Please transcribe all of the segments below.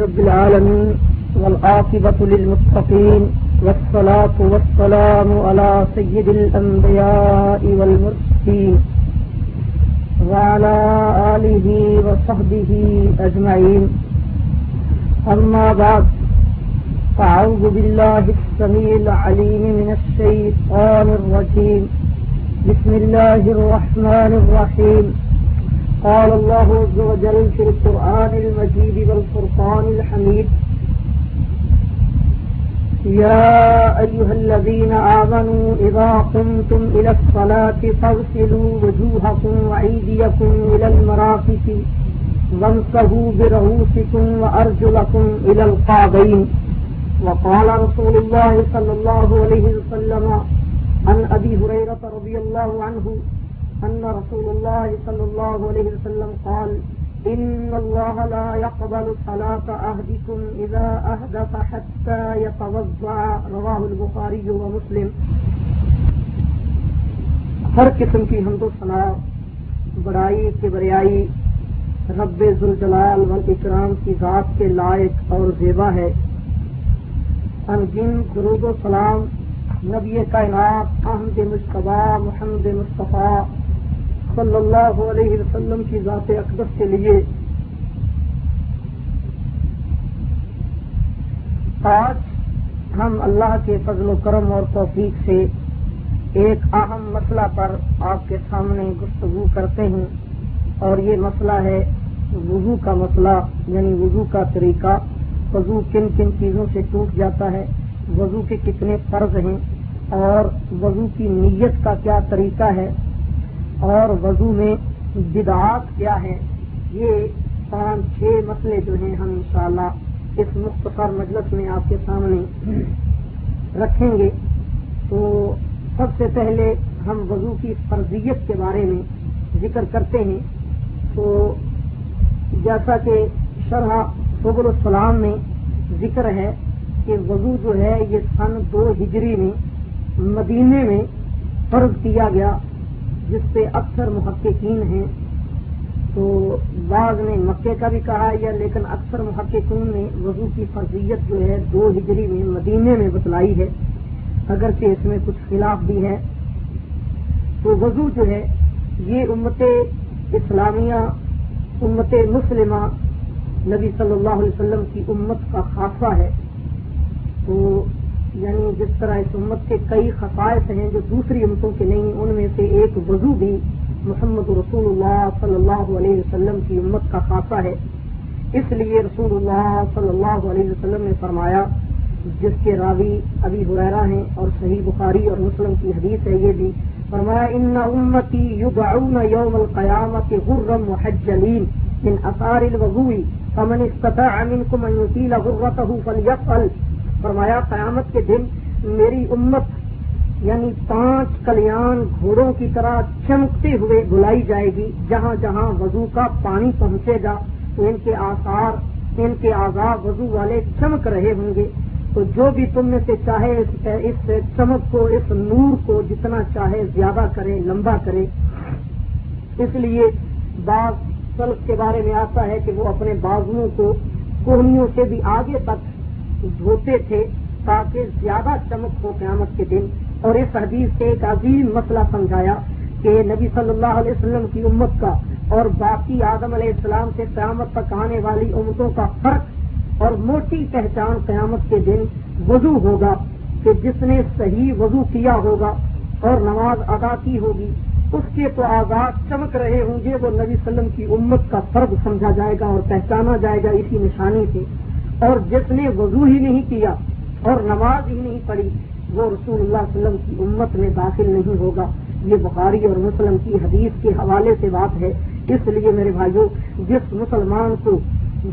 رب العالمين والعاقبة للمتقين والصلاة والسلام على سيد الأنبياء والمرسلين وعلى آله وصحبه أجمعين. أما بعد، فأعوذ بالله السميع العليم من الشيطان الرجيم. بسم الله الرحمن الرحيم. قال الله عز وجل في القرآن المجيد والفرقان الحميد. يا أيها الذين آمنوا إذا قمتم إلى الصلاة فاغسلوا وجوهكم وعيديكم إلى المرافق وامسهوا برؤوسكم وأرجلكم إلى القعبين. وقال رسول الله صلى الله عليه وسلم عن أبي هريرة رضي الله عنه أن رسول الله صلى الله عليه وسلم قال، إن الله لا يقبل صلاة أهدكم إذا أهدف حتى يتوضع رواه البخاري ومسلم. ہر قسم کی حمد و ثنا، بڑائی کبریائی رب ذوالجلال والاکرام کی ذات کے لائق اور زیبا ہے۔ انجن درود و سلام، نبی کائنات، احمد مشتبہ محمد مصطفیٰ صلی اللہ علیہ وسلم کی ذات اقدس کے لیے آج ہم اللہ کے فضل و کرم اور توفیق سے ایک اہم مسئلہ پر آپ کے سامنے گفتگو کرتے ہیں اور یہ مسئلہ ہے وضو کا مسئلہ یعنی وضو کا طریقہ۔ وضو کن کن چیزوں سے ٹوٹ جاتا ہے، وضو کے کتنے فرض ہیں اور وضو کی نیت کا کیا طریقہ ہے۔ اور وضو میں بدعات کیا ہے؟ یہ پانچ چھ مسئلے جو ہیں ہم انشاءاللہ اس مختصر مجلس میں آپ کے سامنے رکھیں گے۔ تو سب سے پہلے ہم وضو کی فرضیت کے بارے میں ذکر کرتے ہیں۔ تو جیسا کہ شرح صبر السلام میں ذکر ہے کہ وضو جو ہے یہ سن دو ہجری میں مدینے میں فرض کیا گیا۔ جس پہ اکثر محققین ہیں۔ تو بعض نے مکے کا بھی کہا یا لیکن اکثر محققین نے وضو کی فرضیت جو ہے دو ہجری میں مدینے میں بتلائی ہے۔ اگرچہ اس میں کچھ خلاف بھی ہے۔ تو وضو جو ہے، یہ امت اسلامیہ، امت مسلمہ، نبی صلی اللہ علیہ وسلم کی امت کا خاصہ ہے۔ تو یعنی جس طرح اس امت کے کئی خصائص ہیں جو دوسری امتوں کے نہیں، ان میں سے ایک وضو بھی محمد رسول اللہ صلی اللہ علیہ وسلم کی امت کا خاصہ ہے۔ اس لیے رسول اللہ صلی اللہ علیہ وسلم نے فرمایا، جس کے راوی ابھی حریرا ہیں اور صحیح بخاری اور مسلم کی حدیث ہے یہ بھی، فرمایا، ان امتی یدعون یوم القیامت غرم محجلین من اثار الوضوء، فمن استطاع منکم ان یطیل غرته فلیفعل فرمایا، قیامت کے دن میری امت یعنی پانچ کلیان گھوڑوں کی طرح چمکتے ہوئے بلائی جائے گی، جہاں جہاں وضو کا پانی پہنچے گا تو ان کے آثار، ان کے آزاد وضو والے چمک رہے ہوں گے۔ تو جو بھی تم میں سے چاہے اس چمک کو، اس نور کو جتنا چاہے زیادہ کرے، لمبا کرے۔ اس لیے بعض سلف کے بارے میں آتا ہے کہ وہ اپنے بازوؤں کو کوہنیوں سے بھی آگے تک دھوتے تھے تاکہ زیادہ چمک ہو قیامت کے دن۔ اور اس حدیث سے ایک عظیم مسئلہ سمجھایا کہ نبی صلی اللہ علیہ وسلم کی امت کا اور باقی آدم علیہ السلام سے قیامت تک آنے والی امتوں کا فرق اور موٹی پہچان قیامت کے دن وضو ہوگا کہ جس نے صحیح وضو کیا ہوگا اور نماز ادا کی ہوگی، اس کے تو آزاد چمک رہے ہوں گے۔ وہ نبی وسلم کی امت کا فرق سمجھا جائے گا اور پہچانا جائے گا اسی نشانی سے۔ اور جس نے وضو ہی نہیں کیا اور نماز ہی نہیں پڑھی، وہ رسول اللہ علیہ وسلم کی امت میں داخل نہیں ہوگا۔ یہ بخاری اور مسلم کی حدیث کے حوالے سے بات ہے۔ اس لیے میرے بھائیوں جس مسلمان کو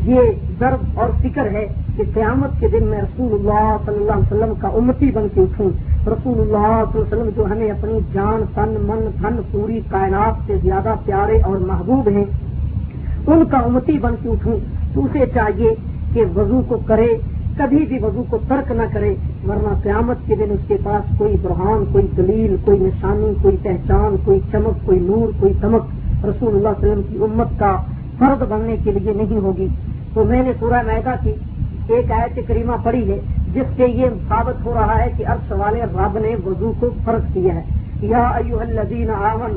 یہ درد اور فکر ہے کہ قیامت کے دن میں رسول اللہ صلی اللہ علیہ وسلم کا امتی بن کے اٹھوں، رسول اللہ صلی اللہ علیہ وسلم جو ہمیں اپنی جان، تن، من، دھن پوری کائنات سے زیادہ پیارے اور محبوب ہیں، ان کا امتی بن کے اٹھوں۔ تو اسے چاہیے کہ وضو کو کرے، کبھی بھی وضو کو ترک نہ کرے، ورنہ قیامت کے دن اس کے پاس کوئی برہان، کوئی دلیل، کوئی نشانی، کوئی پہچان، کوئی چمک، کوئی نور، کوئی چمک رسول اللہ علیہ وسلم کی امت کا فرد بننے کے لیے نہیں ہوگی۔ تو میں نے سورہ میدا کی ایک آیت کریمہ پڑھی ہے، جس سے یہ ثابت ہو رہا ہے کہ عرص والے رب نے وضو کو فرض کیا ہے۔ یا ایوہ الذین آمن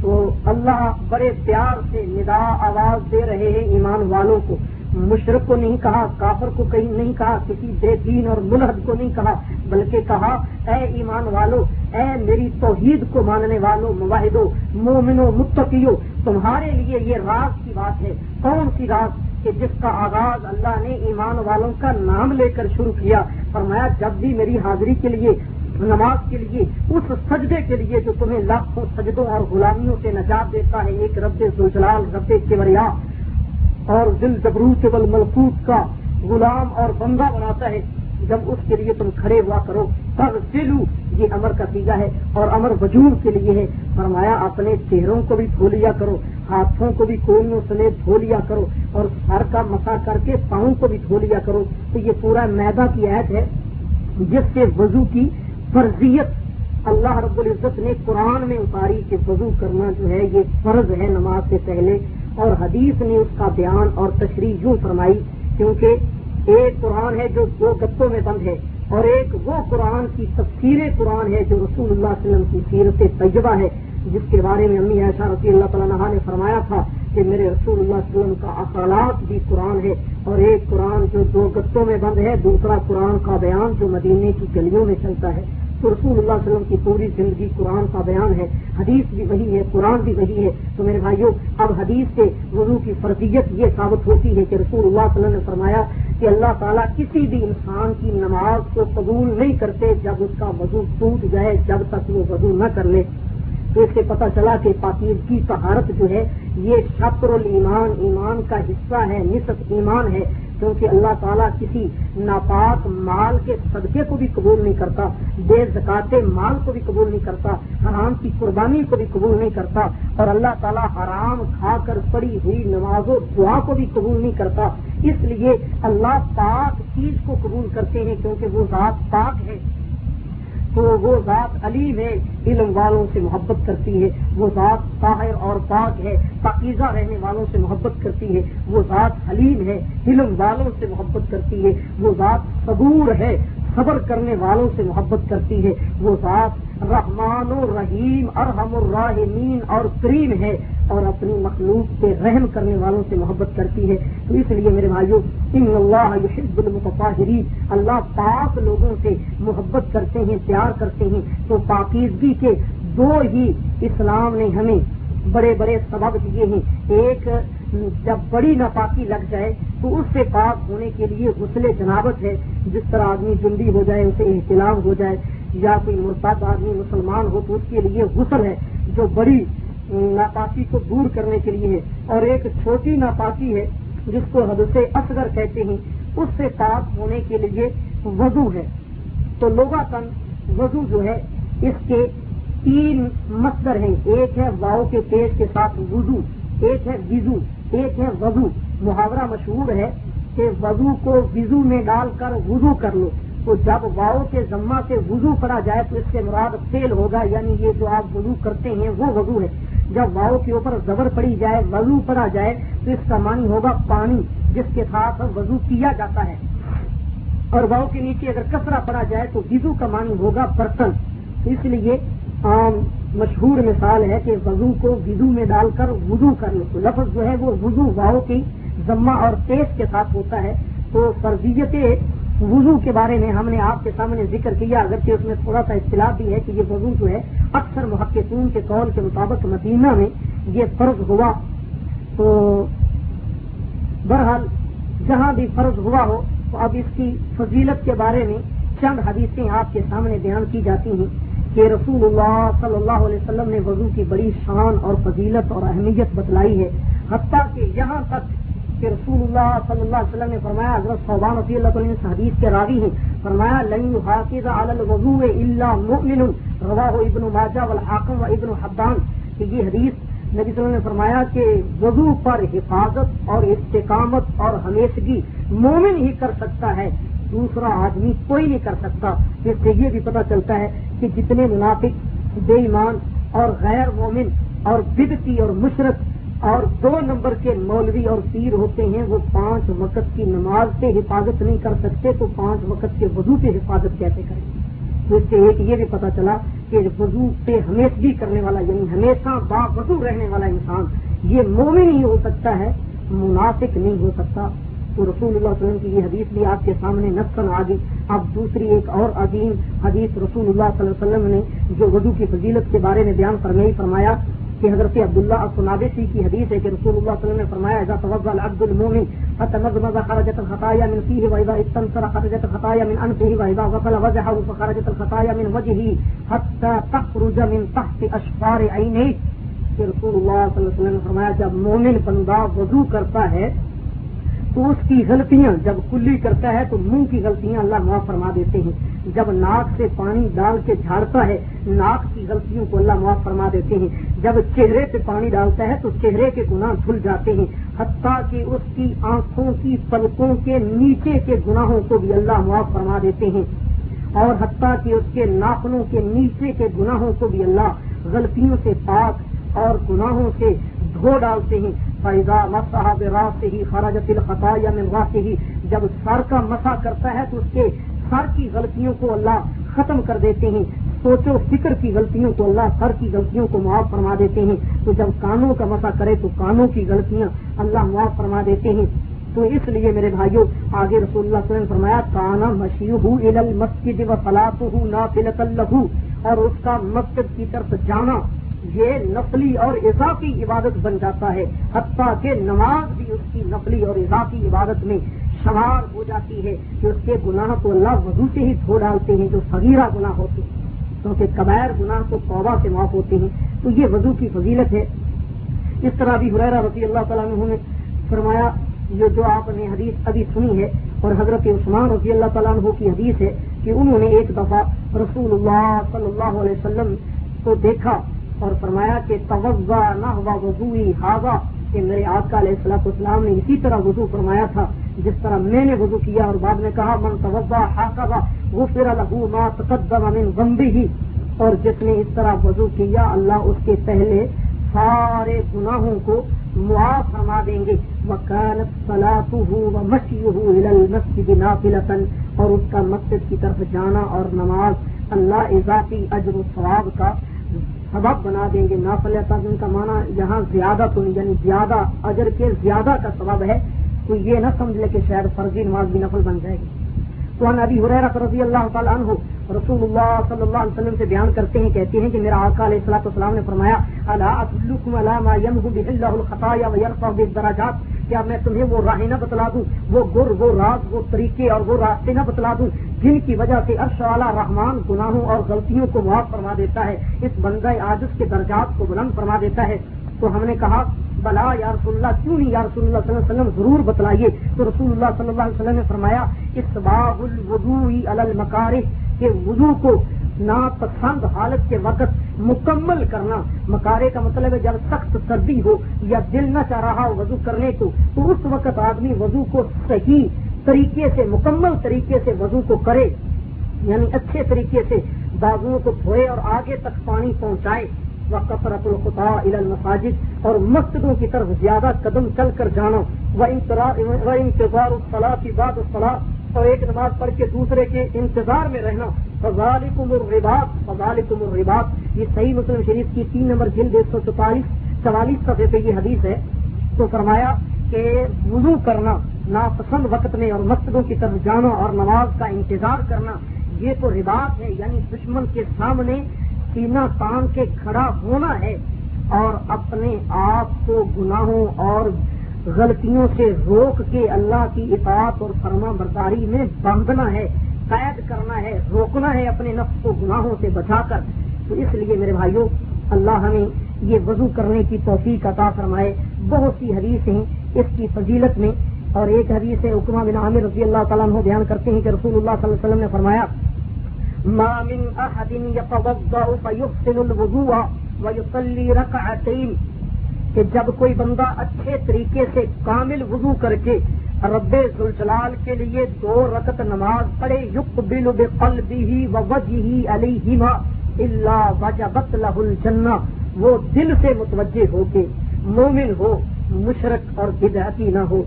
تو اللہ بڑے پیار سے ندا آواز دے رہے ہیں ایمان والوں کو۔ مشرق کو نہیں کہا، کافر کو کہیں نہیں کہا، کسی بے دین اور ملحد کو نہیں کہا، بلکہ کہا، اے ایمان والو، اے میری توحید کو ماننے والوں مواحدوں مومنو، متقیو، تمہارے لیے یہ راز کی بات ہے۔ کون سی راز؟ کہ جس کا آغاز اللہ نے ایمان والوں کا نام لے کر شروع کیا۔ فرمایا، جب بھی میری حاضری کے لیے، نماز کے لیے، اس سجدے کے لیے جو تمہیں لاکھوں سجدوں اور غلامیوں سے نجات دیتا ہے، ایک رب زلجلال رب کیوریا اور دل جبروت بل ملکوت کا غلام اور بندہ بناتا ہے۔ جب اس کے لیے تم کھڑے ہوا کرو تب دلو یہ امر کا سیگا ہے اور امر وجود کے لیے ہے۔ فرمایا، اپنے چہروں کو بھی دھو لیا کرو، ہاتھوں کو بھی کوئنوں سمیت دھو لیا کرو اور سر کا مسا کر کے پاؤں کو بھی دھو لیا کرو۔ تو یہ پورا میدا کی عید ہے، جس سے وضو کی فرضیت اللہ رب العزت نے قرآن میں اتاری کہ وضو کرنا جو ہے، یہ فرض ہے نماز سے پہلے۔ اور حدیث نے اس کا بیان اور تشریح یوں فرمائی، کیونکہ ایک قرآن ہے جو دو گتوں میں بند ہے، اور ایک وہ قرآن کی تفسیر قرآن ہے جو رسول اللہ علیہ وسلم کی سیرت تجربہ ہے، جس کے بارے میں امی ایسا رضی اللہ تعالیٰ نے فرمایا تھا کہ میرے رسول اللہ علیہ وسلم کا اخلاق بھی قرآن ہے، اور ایک قرآن جو دو گتوں میں بند ہے، دوسرا قرآن کا بیان جو مدینے کی گلیوں میں چلتا ہے۔ تو رسول اللہ علیہ وسلم کی پوری زندگی قرآن کا بیان ہے، حدیث بھی وہی ہے، قرآن بھی وہی ہے۔ تو میرے بھائیوں، اب حدیث سے وضو کی فرضیت یہ ثابت ہوتی ہے کہ رسول اللہ علیہ وسلم نے فرمایا کہ اللہ تعالیٰ کسی بھی انسان کی نماز کو قبول نہیں کرتے جب اس کا وضو ٹوٹ جائے، جب تک وہ وضو نہ کر لے۔ تو اس سے پتہ چلا کہ پاکیزگی طہارت جو ہے، یہ شطر المان ایمان کا حصہ ہے، نصف ایمان ہے۔ کیونکہ اللہ تعالیٰ کسی ناپاک مال کے صدقے کو بھی قبول نہیں کرتا، بے زکات مال کو بھی قبول نہیں کرتا، حرام کی قربانی کو بھی قبول نہیں کرتا، اور اللہ تعالیٰ حرام کھا کر پڑی ہوئی نماز و دعا کو بھی قبول نہیں کرتا۔ اس لیے اللہ پاک چیز کو قبول کرتے ہیں کیونکہ وہ ذات پاک ہے۔ تو وہ ذات علیم ہے، علم والوں سے محبت کرتی ہے۔ وہ ذات طاہر اور پاک ہے، پاکیزہ رہنے والوں سے محبت کرتی ہے۔ وہ ذات حلیم ہے، علم والوں سے محبت کرتی ہے۔ وہ ذات صبور ہے، صبر کرنے والوں سے محبت کرتی ہے۔ وہ ذات رحمان و رحیم ارحم الراحمین اور کریم ہے۔ اور اپنی مخلوق پہ رحم کرنے والوں سے محبت کرتی ہے۔ تو اس لیے میرے بھائیوں ان اللہ یحب المتطہرین، اللہ پاک لوگوں سے محبت کرتے ہیں، پیار کرتے ہیں۔ تو پاکیزگی کے دو ہی اسلام نے ہمیں بڑے بڑے سبب دیے ہیں۔ ایک، جب بڑی ناپاکی لگ جائے تو اس سے پاک ہونے کے لیے غسل جنابت ہے۔ جس طرح آدمی جلدی ہو جائے، اسے احتلام ہو جائے، یا کوئی مرتاد آدمی مسلمان ہو تو اس کے لیے غسل ہے، جو بڑی ناپاکی کو دور کرنے کے لیے ہے اور ایک چھوٹی ناپاکی ہے جس کو حد سے اصغر کہتے ہیں، اس سے پاک ہونے کے لیے وضو ہے۔ تو لوگا تن وضو جو ہے، اس کے تین مصدر ہیں۔ ایک ہے واؤ کے پیش کے ساتھ وضو، ایک ہے وضو، ایک ہے وضو۔ محاورہ مشہور ہے کہ وضو کو وضو میں ڈال کر وضو کر لو۔ تو جب واؤ کے ذمہ سے وضو پڑا جائے تو اس سے مراد فیل ہوگا یعنی یہ جو آپ وضو کرتے ہیں وہ وضو ہے۔ جب واؤ کے اوپر زبر پڑی جائے، وضو پڑا جائے، تو اس کا معنی ہوگا پانی، جس کے ساتھ وضو کیا جاتا ہے۔ اور واؤ کے نیچے اگر کسرا پڑا جائے، تو وضو کا معنی ہوگا برتن۔ اس لیے عام مشہور مثال ہے کہ وضو کو وضو میں ڈال کر وضو کر لو۔ لفظ جو ہے وہ وضو واؤ کی ضمہ اور تیز کے ساتھ ہوتا ہے۔ تو فرضیت وضو کے بارے میں ہم نے آپ کے سامنے ذکر کیا، اگرچہ اس میں تھوڑا سا اختلاف بھی ہے کہ یہ وضو جو ہے اکثر محققین کے قول کے مطابق مدینہ میں یہ فرض ہوا۔ تو بہرحال جہاں بھی فرض ہوا ہو، تو اب اس کی فضیلت کے بارے میں چند حدیثیں آپ کے سامنے بیان کی جاتی ہیں کہ رسول اللہ صلی اللہ علیہ وسلم نے وضو کی بڑی شان اور فضیلت اور اہمیت بتلائی ہے۔ حتیٰ کہ یہاں تک کہ رسول اللہ صلی اللہ علیہ وسلم نے فرمایا، حضرت صوبان رضی اللہ تعالیٰ حدیث کے راوی ہیں۔ فرمایا، لن حافظ علی الوضو الا مؤمن. رواہ ابن ماجہ والحاکم و ابن حبان۔ کہ یہ حدیث نبی صلی اللہ علیہ وسلم نے فرمایا کہ وضو پر حفاظت اور استقامت اور ہمیشگی مومن ہی کر سکتا ہے، دوسرا آدمی کوئی نہیں کر سکتا۔ اس سے یہ بھی پتہ چلتا ہے کہ جتنے منافق، بے ایمان اور غیر مومن اور بدتی اور مشرق اور دو نمبر کے مولوی اور پیر ہوتے ہیں، وہ پانچ وقت کی نماز سے حفاظت نہیں کر سکتے، تو پانچ وقت کے وضو سے حفاظت کیسے کریں؟ تو اس سے ایک یہ بھی پتا چلا کہ وضو پہ ہمیشگی کرنے والا یعنی ہمیشہ با وضو رہنے والا انسان، یہ مومن ہی ہو سکتا ہے مناسب نہیں ہو سکتا۔ تو رسول اللہ علیہ وسلم کی یہ حدیث بھی آپ کے سامنے نسل آ گئی۔ اب دوسری ایک اور عظیم حدیث رسول اللہ صلی اللہ علیہ وسلم نے جو وضو کی فضیلت کے بارے میں بیان فرمائی، فرمایا کہ حضرت عبداللہ الصنابسی کی حدیث ہے کہ رسول اللہ صلی اللہ علیہ وسلم نے فرمایا، اذا توضا العبد المؤمن فتمزمز خرجت الخطايا من فيه واذا استنصر خرجت الخطايا من انفه واذا غسل وجهه فخرجت الخطايا من وجهه حتى تخرج من تحت اشفار عينيه. کہ رسول اللہ صلی اللہ علیہ وسلم نے فرمایا، جب مومن بندہ وضو کرتا ہے تو اس کی غلطیاں جب کلی کرتا ہے تو منہ کی غلطیاں اللہ معاف فرما دیتے ہیں۔ جب ناک سے پانی ڈال کے جھاڑتا ہے، ناک کی غلطیوں کو اللہ معاف فرما دیتے ہیں۔ جب چہرے پہ پانی ڈالتا ہے تو چہرے کے گناہ دھل جاتے ہیں۔ حتیٰ کہ اس کی آنکھوں کی پلکوں کے نیچے کے گناہوں کو بھی اللہ معاف فرما دیتے ہیں۔ اور حتیٰ کہ اس کے ناخنوں کے نیچے کے گناہوں کو بھی اللہ غلطیوں سے پاک اور گناہوں سے دھو ڈالتے ہیں۔ فیضا مصحب راہ ہی خراجت الخطا یا ملوا ہی جب سر کا مسا کرتا ہے تو اس کے سر کی غلطیوں کو اللہ ختم کر دیتے ہیں۔ سوچو، فکر کی غلطیوں کو اللہ سر کی غلطیوں کو معاف فرما دیتے ہیں۔ تو جب کانوں کا مسا کرے تو کانوں کی غلطیاں اللہ معاف فرما دیتے ہیں۔ تو اس لیے میرے بھائیوں آگے رسول اللہ صلی اللہ علیہ وسلم فرمایا، کانا مشیو مسجد و فلاط ہوں نہ اور اس کا مسجد کی طرف جانا یہ نفلی اور اضافی عبادت بن جاتا ہے، حتیٰ کہ نماز بھی اس کی نفلی اور اضافی عبادت میں شمار ہو جاتی ہے کہ اس کے گناہ کو اللہ وضو سے ہی دھو ڈالتے ہیں، جو صغیرہ گناہ ہوتے ہیں، کیونکہ قبیر گناہ کو توبہ سے معاف ہوتے ہیں۔ تو یہ وضو کی فضیلت ہے۔ اس طرح بھی حریرہ رضی اللہ تعالیٰ نے فرمایا، یہ جو آپ نے حدیث ابھی سنی ہے اور حضرت عثمان رضی اللہ تعالیٰ عنہ کی حدیث ہے کہ انہوں نے ایک دفعہ رسول اللہ صلی اللہ علیہ وسلم کو دیکھا۔ اور فرمایا کہ توجہ نہ ہوا وضو کہ میرے آقا علیہ السلاط اسلام نے اسی طرح وضو فرمایا تھا، جس طرح میں نے وضو کیا اور بعد میں کہا، من توجہ ہاکا وہ پھر لہو ما تقدم من غمبی ہی اور جس نے اس طرح وضو کیا، اللہ اس کے پہلے سارے گناہوں کو معاف فرما دیں گے۔ وکانت سلاط ہوں مچی ہوں مسجد نافلتن اور اس کا مسجد کی طرف جانا اور نماز اللہ اضافی اجر و ثواب کا سبب بنا دیں گے، نافل تعظیم کا معنی یہاں زیادہ تو نہیں یعنی زیادہ اجر کے زیادہ کا سبب ہے، تو یہ نہ سمجھ لے کہ شاید فرضی نماز بھی نفل بن جائے گی۔ تو ان ابھی حریرہ رضی اللہ تعالیٰ عنہ، رسول اللہ صلی اللہ علیہ وسلم سے بیان کرتے ہیں، کہتے ہیں کہ میرا آقا علیہ السلاۃ والسلام نے فرمایا دراجات کیا میں تمہیں وہ راہ نہ بتلا دوں، وہ گر، وہ راز، وہ طریقے اور وہ راستے نہ بتلا دوں جن کی وجہ سے عرش والا رحمان گناہوں اور غلطیوں کو معاف فرما دیتا ہے، اس بندہ عاجز کے درجات کو بلند فرما دیتا ہے۔ تو ہم نے کہا، بلا یا رسول اللہ، کیوں نہیں یا رسول اللہ صلی اللہ علیہ وسلم ضرور بتلائیے؟ تو رسول اللہ صلی اللہ علیہ وسلم نے فرمایا اس باب الوضو المکار کے وضو کو ناپسند حالت کے وقت مکمل کرنا۔ مکارے کا مطلب ہے، جب سخت سردی ہو یا دل نہ چاہ رہا ہو وضو کرنے کو، تو اس وقت آدمی وضو کو صحیح طریقے سے، مکمل طریقے سے وضو کو کرے یعنی اچھے طریقے سے بازو کو دھوئے اور آگے تک پانی پہنچائے۔ کثرت الخطا الى المساجد اور مسجدوں کی طرف زیادہ قدم چل کر جانا۔ وہ انتظار الصلاح کی بات الصلاح اور ایک نماز پڑھ کے دوسرے کے انتظار میں رہنا۔ فضالکم الرباط فضالکم الرباط۔ یہ صحیح مسلم شریف کی تین نمبر جلد ایک سو چوالیس چوالیس صفحے پہ یہ حدیث ہے۔ تو فرمایا کہ وضو کرنا، ناپسند وقت میں اور مسجدوں کی طرف جانا اور نماز کا انتظار کرنا، یہ تو رباط ہے یعنی دشمن کے سامنے سینا تان کے کھڑا ہونا ہے اور اپنے آپ کو گناہوں اور غلطیوں سے روک کے اللہ کی اطاعت اور فرما برداری میں باندھنا ہے، قید کرنا ہے، روکنا ہے اپنے نفس کو گناہوں سے بچا کر۔ تو اس لیے میرے بھائیوں، اللہ ہمیں یہ وضو کرنے کی توفیق عطا فرمائے۔ بہت سی حدیث ہیں اس کی فضیلت میں۔ اور ایک حدیث ہے حکمہ بن عامر رضی اللہ تعالیٰ عنہ بیان کرتے ہیں کہ رسول اللہ صلی اللہ علیہ وسلم نے فرمایا ما من احد يتوضا فيحسن الوضوء ويصلي ركعتين کہ جب کوئی بندہ اچھے طریقے سے کامل وضو کر کے رب زلجلال کے لیے دو رکت نماز پڑھے یق بل بقلبه ہی وجهه علیہما الا وجبت له الجنہ، وہ دل سے متوجہ ہو کے مومن ہو، مشرق اور بدعتی نہ ہو،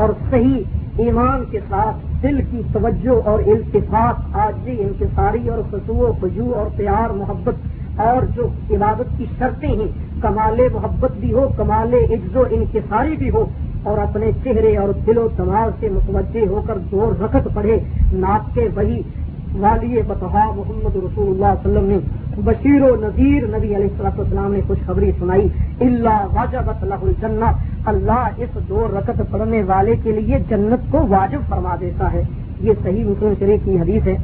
اور صحیح ایمان کے ساتھ، دل کی توجہ اور التفاق آجی انتصاری اور خصو و خجو اور پیار، محبت اور جو عبادت کی شرطیں ہیں، کمال محبت بھی ہو، کمال عز و انکساری بھی ہو، اور اپنے چہرے اور دل و دماغ سے متوجہ ہو کر دور رکت پڑھے ناپ کے وہی والی بتہا محمد رسول اللہ علیہ وسلم نے بشیر و نذیر، نبی علیہ السلط والسلام نے خوشخبری سنائی اللہ واجب اللہ الجنہ اللہ اس دو رکت پڑھنے والے کے لیے جنت کو واجب فرما دیتا ہے۔ یہ صحیح مسلم شریف کی حدیث ہے۔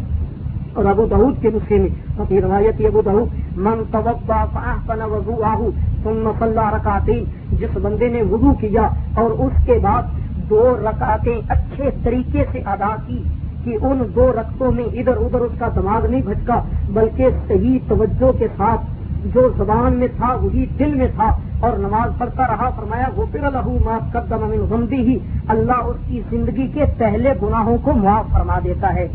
اور ابو دہود کے نسخے میں روایت ابو دہود من فاحسن وضو آہو ثم صلى جس بندے نے وضو کیا اور اس کے بعد دو رکعتیں اچھے طریقے سے ادا کی کہ ان دو رقطوں میں ادھر ادھر اس کا دماغ نہیں بھٹکا، بلکہ صحیح توجہ کے ساتھ جو زبان میں تھا وہی دل میں تھا اور نماز پڑھتا رہا، فرمایا وہ پھر اللہ قدم من غمدی ہی اللہ اس کی زندگی کے پہلے گناہوں کو معاف فرما دیتا ہے۔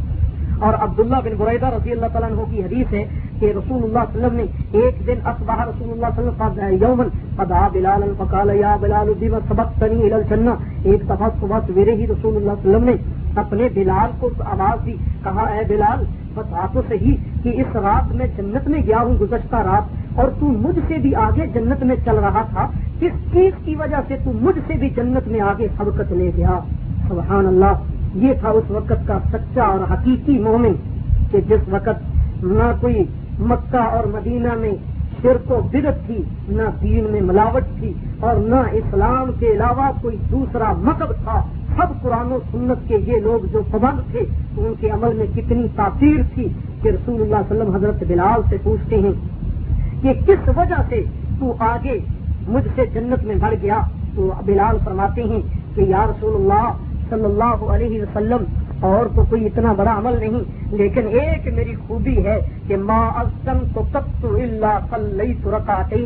اور عبداللہ بن برعیدہ رضی اللہ تعالیٰ عنہ کی حدیث ہے کہ رسول اللہ صلی اللہ علیہ وسلم نے ایک دن اصبح رسول اللہ صلی اللہ علیہ وسلم یومن فدا بلال الفقال یا بلال الدین سبق تنی الجنہ؟ ایک دفعہ صبح سویرے ہی رسول اللہ صلی اللہ علیہ وسلم نے اپنے بلال کو آواز دی، کہا، اے بلال بتا تو صحیح کہ اس رات میں جنت میں گیا ہوں، گزشتہ رات، اور تو مجھ سے بھی آگے جنت میں چل رہا تھا، کس چیز کی وجہ سے تو مجھ سے بھی جنت میں آگے سبقت لے گیا؟ سبحان اللہ، یہ تھا اس وقت کا سچا اور حقیقی مومن کہ جس وقت نہ کوئی مکہ اور مدینہ میں شرک و بدت تھی، نہ دین میں ملاوٹ تھی، اور نہ اسلام کے علاوہ کوئی دوسرا مذہب تھا۔ سب قرآن و سنت کے یہ لوگ جو پابند تھے، ان کے عمل میں کتنی تاثیر تھی کہ رسول اللہ علیہ وسلم حضرت بلال سے پوچھتے ہیں کہ کس وجہ سے تو آگے مجھ سے جنت میں بڑھ گیا؟ تو بلال فرماتے ہیں کہ یا رسول اللہ صلی اللہ علیہ وسلم، اور تو کوئی اتنا بڑا عمل نہیں، لیکن ایک میری خوبی ہے کہ ماں ازم تو کب تو اللہ صلی رکعتیں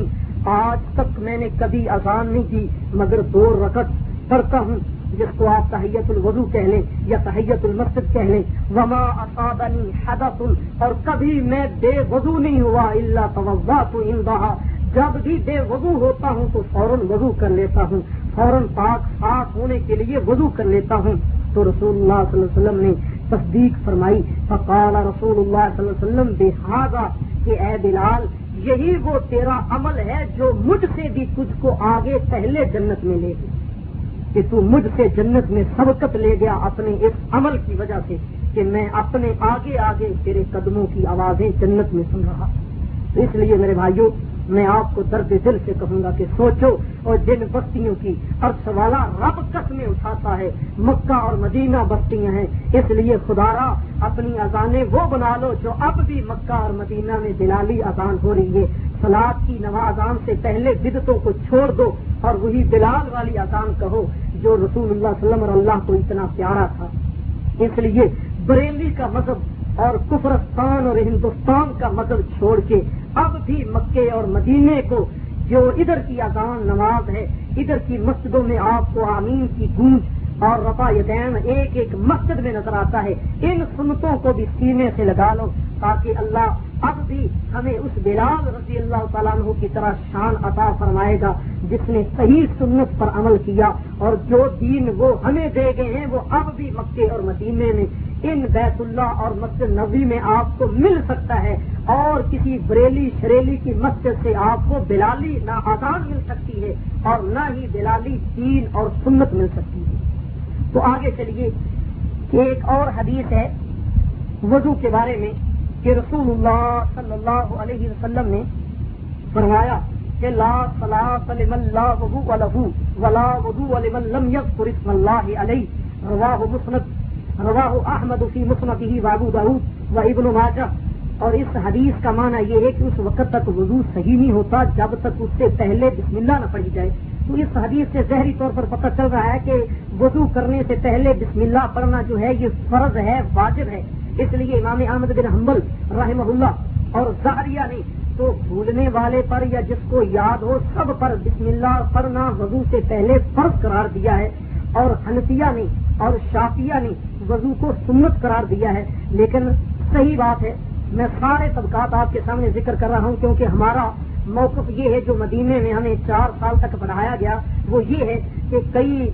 آج تک میں نے کبھی اذان نہیں کی، مگر دو رکت پڑھتا ہوں۔ جس کو آپ تحیت الوضو کہہ لیں یا تحیت المسد کہہ لیں، وما اصابنی حدث، اور کبھی میں بے وضو نہیں ہوا اللہ توضا تو جب بھی بے وضو ہوتا ہوں تو فوراً وضو کر لیتا ہوں۔ فوراً پاک صاف ہونے کے لیے وضو کر لیتا ہوں۔ تو رسول اللہ صلی اللہ علیہ وسلم نے تصدیق فرمائی، فقال رسول اللہ صلی اللہ علیہ وسلم، بے کہ اے بلال، یہی وہ تیرا عمل ہے جو مجھ سے بھی تجھ کو آگے پہلے جنت میں لے گیا کہ تو مجھ سے جنت میں سبقت لے گیا اپنے اس عمل کی وجہ سے کہ میں اپنے آگے آگے تیرے قدموں کی آوازیں جنت میں سن رہا اس لیے میرے بھائیوں میں آپ کو درد دل سے کہوں گا کہ سوچو اور جن بستیوں کی عرص والا رب قسمیں اٹھاتا ہے، مکہ اور مدینہ بستیاں ہیں۔ اس لیے خدارا اپنی اذانیں وہ بنا لو جو اب بھی مکہ اور مدینہ میں دلالی اذان ہو رہی ہے۔ سلاد کی نوازان سے پہلے بدتوں کو چھوڑ دو اور وہی بلال والی اذان کہو۔ جو رسول اللہ علیہ وسلم اور اللہ کو اتنا پیارا تھا۔ اس لیے بریلی کا مذہب اور کفرستان اور ہندوستان کا مذہب چھوڑ کے اب بھی مکے اور مدینے کو جو ادھر کی اذان نماز ہے، ادھر کی مسجدوں میں آپ کو آمین کی گونج اور رفا یدین ایک ایک مسجد میں نظر آتا ہے۔ ان سنتوں کو بھی سینے سے لگا لو تاکہ اللہ اب بھی ہمیں اس بلال رضی اللہ تعالیٰ عنہ کی طرح شان عطا فرمائے گا، جس نے صحیح سنت پر عمل کیا اور جو دین وہ ہمیں دے گئے ہیں، وہ اب بھی مکے اور مدینے میں، ان بیت اللہ اور مسجد نبی میں آپ کو مل سکتا ہے اور کسی بریلی شریلی کی مسجد سے آپ کو بلالی نہ آزاد مل سکتی ہے اور نہ ہی بلالی دین اور سنت مل سکتی ہے۔ تو آگے چلیے کہ ایک اور حدیث ہے وضو کے بارے میں۔ کہ رسول اللہ صلی اللہ علیہ وسلم نے فرمایا کہ لا صلاح اللہ وضو ولا وضو لم يذكر اسم اللہ علیہ۔ رواہ مسند رواہ احمد فی مسنت ہی بابو داود و ابن ماجہ۔ اور اس حدیث کا معنی یہ ہے کہ اس وقت تک وضو صحیح نہیں ہوتا، جب تک اس سے پہلے بسم اللہ نہ پڑھی جائے۔ تو اس حدیث سے ظہری طور پر پتہ چل رہا ہے کہ وضو کرنے سے پہلے بسم اللہ پڑھنا جو ہے یہ فرض ہے، واجب ہے۔ اس لیے امام احمد بن حنبل رحمہ اللہ اور زہریہ نے تو بھولنے والے پر یا جس کو یاد ہو سب پر بسم اللہ پڑھنا وضو سے پہلے فرض قرار دیا ہے اور حنفیہ نے اور شافیہ نے وضو کو سنت قرار دیا ہے لیکن صحیح بات ہے میں سارے طبقات آپ کے سامنے ذکر کر رہا ہوں کیونکہ ہمارا موقف یہ ہے جو مدینے میں ہمیں چار سال تک پڑھایا گیا وہ یہ ہے کہ کئی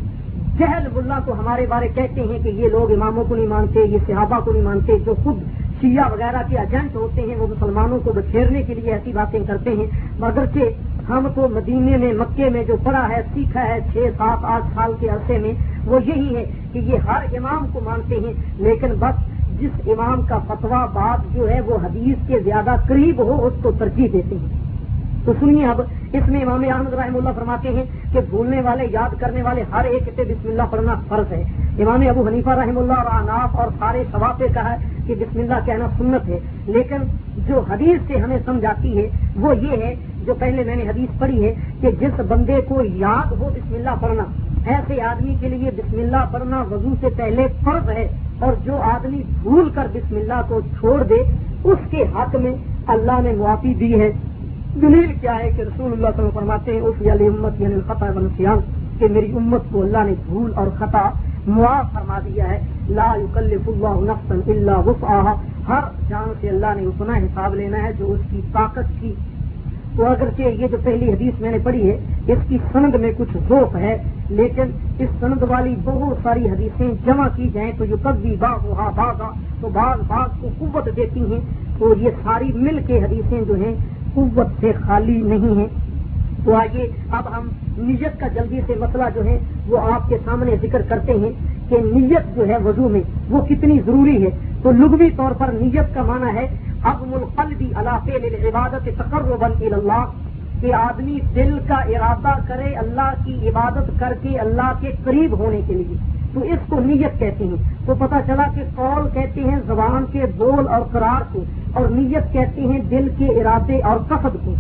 جہل ملا کو ہمارے بارے کہتے ہیں کہ یہ لوگ اماموں کو نہیں مانتے، یہ صحابہ کو نہیں مانتے، جو خود شیعہ وغیرہ کے ایجنٹ ہوتے ہیں، وہ مسلمانوں کو بچھیرنے کے لیے ایسی باتیں کرتے ہیں۔ مگر کہ ہم تو مدینے میں، مکے میں جو پڑھا ہے، سیکھا ہے چھ، سات، آٹھ سال کے عرصے میں، وہ یہی ہے کہ یہ ہر امام کو مانتے ہیں۔ لیکن بس جس امام کا فتوا بات جو ہے، وہ حدیث کے زیادہ قریب ہو، اس کو ترجیح دیتے ہیں۔ تو سنیے اب، اس میں امام احمد رحم اللہ فرماتے ہیں کہ بھولنے والے، یاد کرنے والے ہر ایک سے بسم اللہ پڑھنا فرض ہے۔ امام ابو حنیفہ رحم اللہ اور اناف اور سارے ثواب کہا ہے کہ بسم اللہ کہنا سنت ہے۔ لیکن جو حدیث سے ہمیں سمجھاتی ہے، وہ یہ ہے، جو پہلے میں نے حدیث پڑھی ہے کہ جس بندے کو یاد ہو بسم اللہ پڑھنا، ایسے آدمی کے لیے بسم اللہ پڑھنا وضو سے پہلے فرض ہے۔ اور جو آدمی بھول کر بسم اللہ کو چھوڑ دے، اس کے حق میں اللہ نے معافی دی ہے۔ دلیل کیا ہے کہ رسول اللہ صلی اللہ علیہ وسلم فرماتے ہیں اس علی امت یعنی خطا بنسیان کہ میری امت کو اللہ نے بھول اور خطا معاف فرما دیا ہے۔ لا يكلف اللہ نفسا الا وسعها ہر جان سے اللہ نے اتنا حساب لینا ہے جو اس کی طاقت کی۔ تو اگرچہ یہ جو پہلی حدیث میں نے پڑھی ہے، اس کی سند میں کچھ ذوق ہے، لیکن اس سند والی بہت ساری حدیثیں جمع کی جائیں تو جو کبھی باغ ہوا باغا تو باغ باغ کو قوت دیتی ہیں۔ تو یہ ساری مل کے حدیثیں جو ہیں قوت سے خالی نہیں ہے تو آئیے، اب ہم نیت کا جلدی سے مسئلہ جو ہے، وہ آپ کے سامنے ذکر کرتے ہیں کہ نیت جو ہے وضو میں، وہ کتنی ضروری ہے۔ تو لغوی طور پر نیت کا معنی ہے اب القلبی علاقے عبادت تقرر اللہ، کہ آدمی دل کا ارادہ کرے اللہ کی عبادت کر کے اللہ کے قریب ہونے کے لیے۔ تو اس کو نیت کہتے ہیں۔ تو پتہ چلا کہ قول کہتے ہیں زبان کے بول اور قرار کو، اور نیت کہتے ہیں دل کے ارادے اور قصد کو۔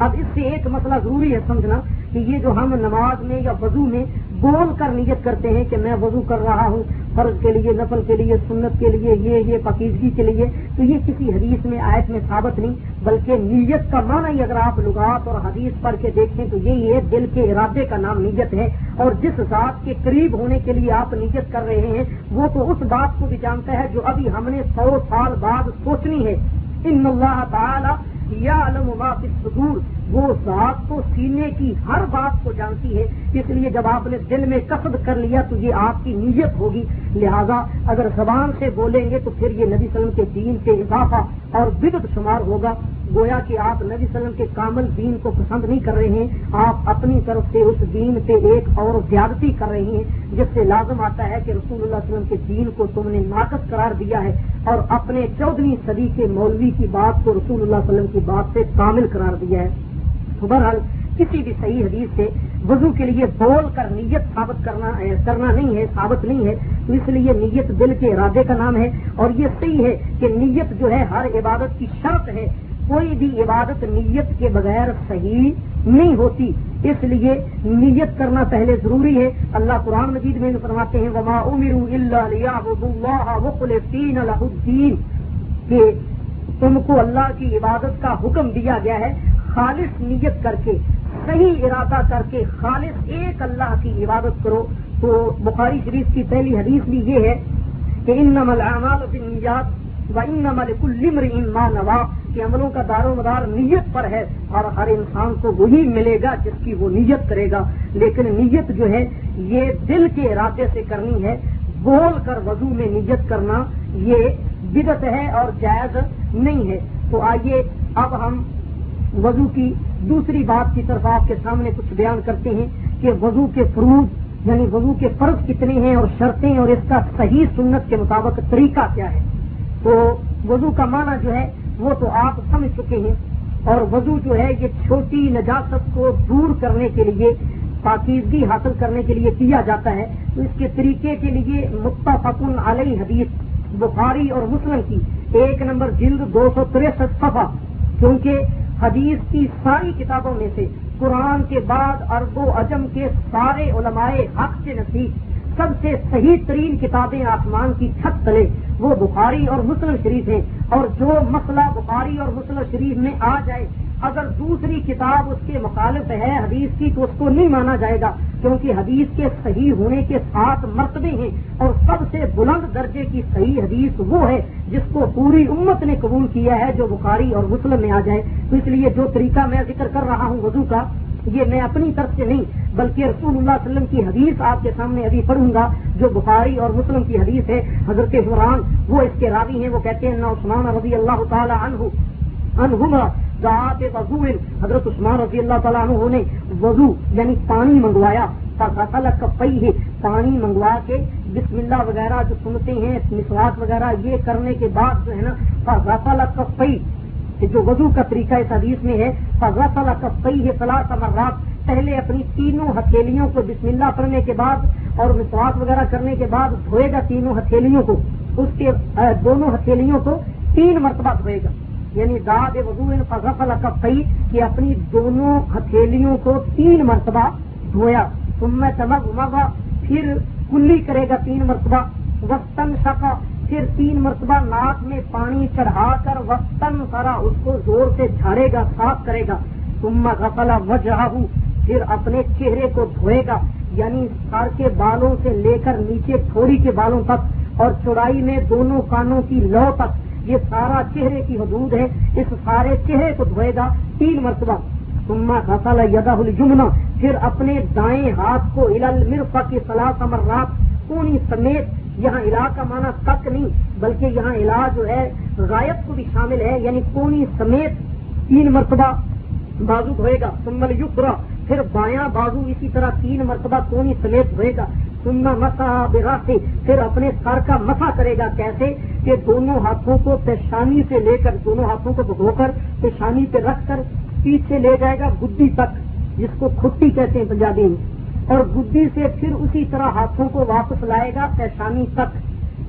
اب اس سے ایک مسئلہ ضروری ہے سمجھنا کہ یہ جو ہم نماز میں یا وضو میں بول کر نیت کرتے ہیں کہ میں وضو کر رہا ہوں، فرض کے لیے، نفل کے لیے، سنت کے لیے، یہ یہ، پاکیزگی کے لیے، تو یہ کسی حدیث میں، آیت میں ثابت نہیں، بلکہ نیت کا معنی ہی اگر آپ لغات اور حدیث پڑھ کے دیکھیں تو یہی ہے، دل کے ارادے کا نام نیت ہے، اور جس ذات کے قریب ہونے کے لیے آپ نیت کر رہے ہیں، وہ تو اس بات کو بھی جانتا ہے جو ابھی ہم نے سو سال بعد سوچنی ہے۔ ان اللہ تعالی یا علم فی صدور وہ ذات تو سینے کی ہر بات کو جانتی ہے، اس لیے جب آپ نے دل میں قصد کر لیا تو یہ آپ کی نیت ہوگی۔ لہذا اگر زبان سے بولیں گے تو پھر یہ نبی وسلم کے دین سے اضافہ اور بدت شمار ہوگا۔ گویا کہ آپ نبی وسلم کے کامل دین کو پسند نہیں کر رہے ہیں، آپ اپنی طرف سے اس دین پہ ایک اور زیادتی کر رہے ہیں، جس سے لازم آتا ہے کہ رسول اللہ علیہ وسلم کے دین کو تم نے ناقص قرار دیا ہے اور اپنے چودہویں صدی کے مولوی کی بات کو رسول اللہ علیہ وسلم کی بات سے کامل قرار دیا ہے۔ بہرحال، کسی بھی صحیح حدیث سے وضو کے لیے بول کر نیت ثابت کرنا کرنا نہیں ہے، ثابت نہیں ہے۔ اس لیے نیت دل کے ارادے کا نام ہے اور یہ صحیح ہے کہ نیت جو ہے ہر عبادت کی شرط ہے کوئی بھی عبادت نیت کے بغیر صحیح نہیں ہوتی۔ اس لیے نیت کرنا پہلے ضروری ہے۔ اللہ قرآن مجید میں فرماتے ہیں، وما الدین کہ تم کو اللہ کی عبادت کا حکم دیا گیا ہے۔ خالص نیت کر کے، صحیح ارادہ کر کے خالص ایک اللہ کی عبادت کرو۔ تو بخاری شریف کی پہلی حدیث بھی یہ ہے کہ ان نمل اعمال نیات و ان نمل کلمر نوا کے عملوں کا دار و مدار نیت پر ہے اور ہر انسان کو وہی ملے گا جس کی وہ نیت کرے گا۔ لیکن نیت جو ہے، یہ دل کے ارادے سے کرنی ہے۔ بول کر وضو میں نیت کرنا یہ بدت ہے اور جائز نہیں ہے۔ تو آئیے، اب ہم وضو کی دوسری بات کی طرف آپ کے سامنے کچھ بیان کرتے ہیں کہ وضو کے فروغ یعنی وضو کے فرض کتنے ہیں اور شرطیں اور اس کا صحیح سنت کے مطابق طریقہ کیا ہے۔ تو وضو کا معنی جو ہے وہ تو آپ سمجھ چکے ہیں۔ اور وضو جو ہے یہ چھوٹی نجاست کو دور کرنے کے لیے، پاکیزگی حاصل کرنے کے لیے کیا جاتا ہے۔ تو اس کے طریقے کے لیے متفق علیہ حدیث بخاری اور مسلم کی ایک نمبر جلد دو سو تریسٹھ صفحہ۔ کیونکہ حدیث کی ساری کتابوں میں سے قرآن کے بعد ارب و اجم کے سارے علماء حق سے نزدیک سب سے صحیح ترین کتابیں آسمان کی چھت تلے۔ وہ بخاری اور مسلم شریف ہیں۔ اور جو مسئلہ بخاری اور مسلم شریف میں آ جائے، اگر دوسری کتاب اس کے مخالف ہے، حدیث کی، تو اس کو نہیں مانا جائے گا۔ کیونکہ حدیث کے صحیح ہونے کے سات مرتبے ہیں۔ اور سب سے بلند درجے کی صحیح حدیث وہ ہے جس کو پوری امت نے قبول کیا ہے، جو بخاری اور مسلم میں آ جائے۔ تو اس لیے جو طریقہ میں ذکر کر رہا ہوں وضو کا یہ میں اپنی طرف سے نہیں، بلکہ رسول اللہ علیہ وسلم کی حدیث آپ کے سامنے ابھی پڑھوں گا، جو بخاری اور مسلم کی حدیث ہے، حضرت حران وہ اس کے راوی ہیں، وہ کہتے ہیں عثمان رضی اللہ تعالی عنہ، عنہما وضو حضرت عثمان رضی اللہ تعالیٰ عنہ نے وضو یعنی پانی منگوایا کپئی ہے پانی منگوا کے بسم اللہ وغیرہ جو سنتے ہیں، مسواک وغیرہ، یہ کرنے کے بعد جو ہے نا فضافہ کپئی کہ جو وضو کا طریقہ اس حدیث میں ہے فضا کپئی ہے فلاح تمرات پہلے اپنی تینوں ہتھیلیوں کو بسم اللہ پڑھنے کے بعد اور مسواک وغیرہ کرنے کے بعد دھوئے گا تینوں ہتھیلیوں کو، اس کے دونوں ہتھیلیوں کو تین مرتبہ دھوئے گا۔ یعنی داد وضو فضفل کپئی کہ اپنی دونوں ہتھیلیوں کو تین مرتبہ دھویا۔ تم میں چمک پھر کلی کرے گا تین مرتبہ۔ وسطن شکا پھر تین مرتبہ ناک میں پانی چڑھا کر وقتاً کرا اس کو زور سے جھاڑے گا، صاف کرے گا۔ تم غفلا وجہ پھر اپنے چہرے کو دھوئے گا۔ یعنی سر کے بالوں سے لے کر نیچے تھوڑی کے بالوں تک اور چوڑائی میں دونوں کانوں کی لو تک۔ یہ سارا چہرے کی حدود ہے۔ اس سارے چہرے کو دھوئے گا تین مرتبہ۔ تما غسل یدا الجمنا پھر اپنے دائیں ہاتھ کو الل مرفا کی صلاح سمر رات کونی سمیت یہاں علاج کا معنی تک نہیں، بلکہ یہاں علاج جو ہے غائب کو بھی شامل ہے یعنی کونی سمیت تین مرتبہ بازو دھوئے گا سمل یقرا پھر بایاں بازو اسی طرح تین مرتبہ کونی سمیت دھوئے گا سننا مسا برا سے پھر اپنے سر کا مسا کرے گا کیسے؟ کہ دونوں ہاتھوں کو پیشانی سے لے کر، دونوں ہاتھوں کو دھو کر، پیشانی پہ رکھ کر پیچھے لے جائے گا گدی تک، جس کو کھٹی کہتے ہیں پنجابی میں۔ اور بدھی سے پھر اسی طرح ہاتھوں کو واپس لائے گا پیشانی تک۔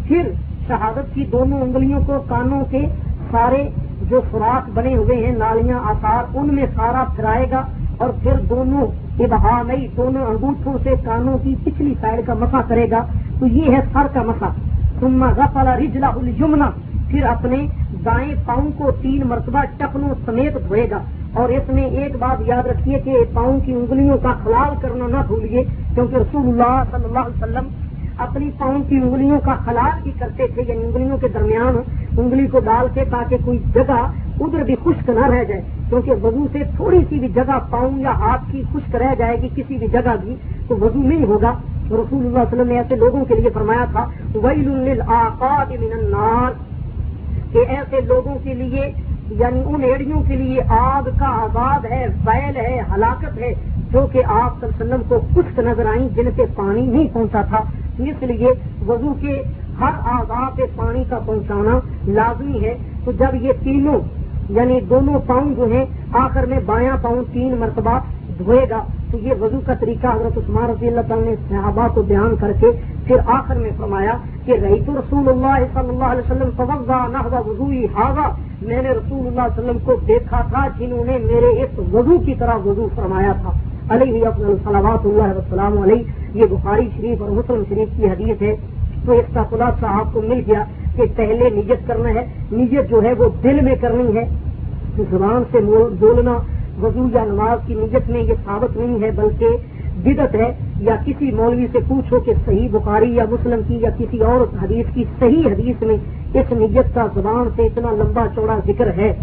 پھر شہادت کی دونوں انگلیوں کو کانوں کے سارے جو خوراک بنے ہوئے ہیں، نالیاں آکار ان میں سارا پھرائے گا۔ اور پھر دونوں ابہا نئی دونوں انگوٹھوں سے کانوں کی پچھلی سائڈ کا مسا کرے گا۔ تو یہ ہے سر کا مسا۔ سما غفلا رجلا الجمنا پھر اپنے دائیں پاؤں کو تین مرتبہ ٹپنوں سمیت دھوئے گا۔ اور اس میں ایک بات یاد رکھیے کہ پاؤں کی انگلیوں کا خلال کرنا نہ بھولیے، کیونکہ رسول اللہ صلی اللہ علیہ وسلم اپنی پاؤں کی انگلیوں کا خلال بھی کرتے تھے یعنی انگلیوں کے درمیان انگلی کو ڈال کے تاکہ کوئی جگہ ادھر بھی خشک نہ رہ جائے۔ کیونکہ وضو سے تھوڑی سی بھی جگہ پاؤں یا ہاتھ کی خشک رہ جائے گی، کسی بھی جگہ بھی، تو وضو نہیں ہوگا۔ رسول اللہ علیہ وسلم نے ایسے لوگوں کے لیے فرمایا تھا ویل من النار کہ ایسے لوگوں کے لیے یعنی ان ایڑیوں کے لیے آگ کا آباد ہے، فیل ہے، ہلاکت ہے، جو کہ آپ صلی اللہ علیہ وسلم کو خشک نظر آئی جن سے پانی نہیں پہنچا تھا۔ اس لیے وضو کے ہر آزاد پہ پانی کا پہنچانا لازمی ہے۔ تو جب یہ تینوں یعنی دونوں پاؤں جو ہیں، آخر میں بایاں پاؤں تین مرتبہ دھوئے گا۔ تو یہ وضو کا طریقہ حضرت عثمان رضی اللہ تعالیٰ نے صحابہ کو بیان کر کے پھر آخر میں فرمایا کہ رہی تو رسول اللہ صلی اللہ علیہ وسلم توغا نہ وضو ہاگا میں نے رسول اللہ علیہ وسلم کو دیکھا تھا جنہوں نے میرے اس وضو کی طرح وضو فرمایا تھا۔ علیہ صلاحات اللہ وسلام علیہ۔ یہ بخاری شریف اور مسلم شریف کی حدیث ہے۔ تو اس کا خلاصہ آپ کو مل گیا کہ پہلے نیت کرنا ہے۔ نیت جو ہے وہ دل میں کرنی ہے۔ زبان سے بولنا وضو یا نماز کی نیت میں یہ ثابت نہیں ہے، بلکہ بدت ہے، یا کسی مولوی سے پوچھو کہ صحیح بخاری یا مسلم کی یا کسی اور حدیث کی صحیح حدیث میں اس نیت کا زبان سے اتنا لمبا چوڑا ذکر ہے۔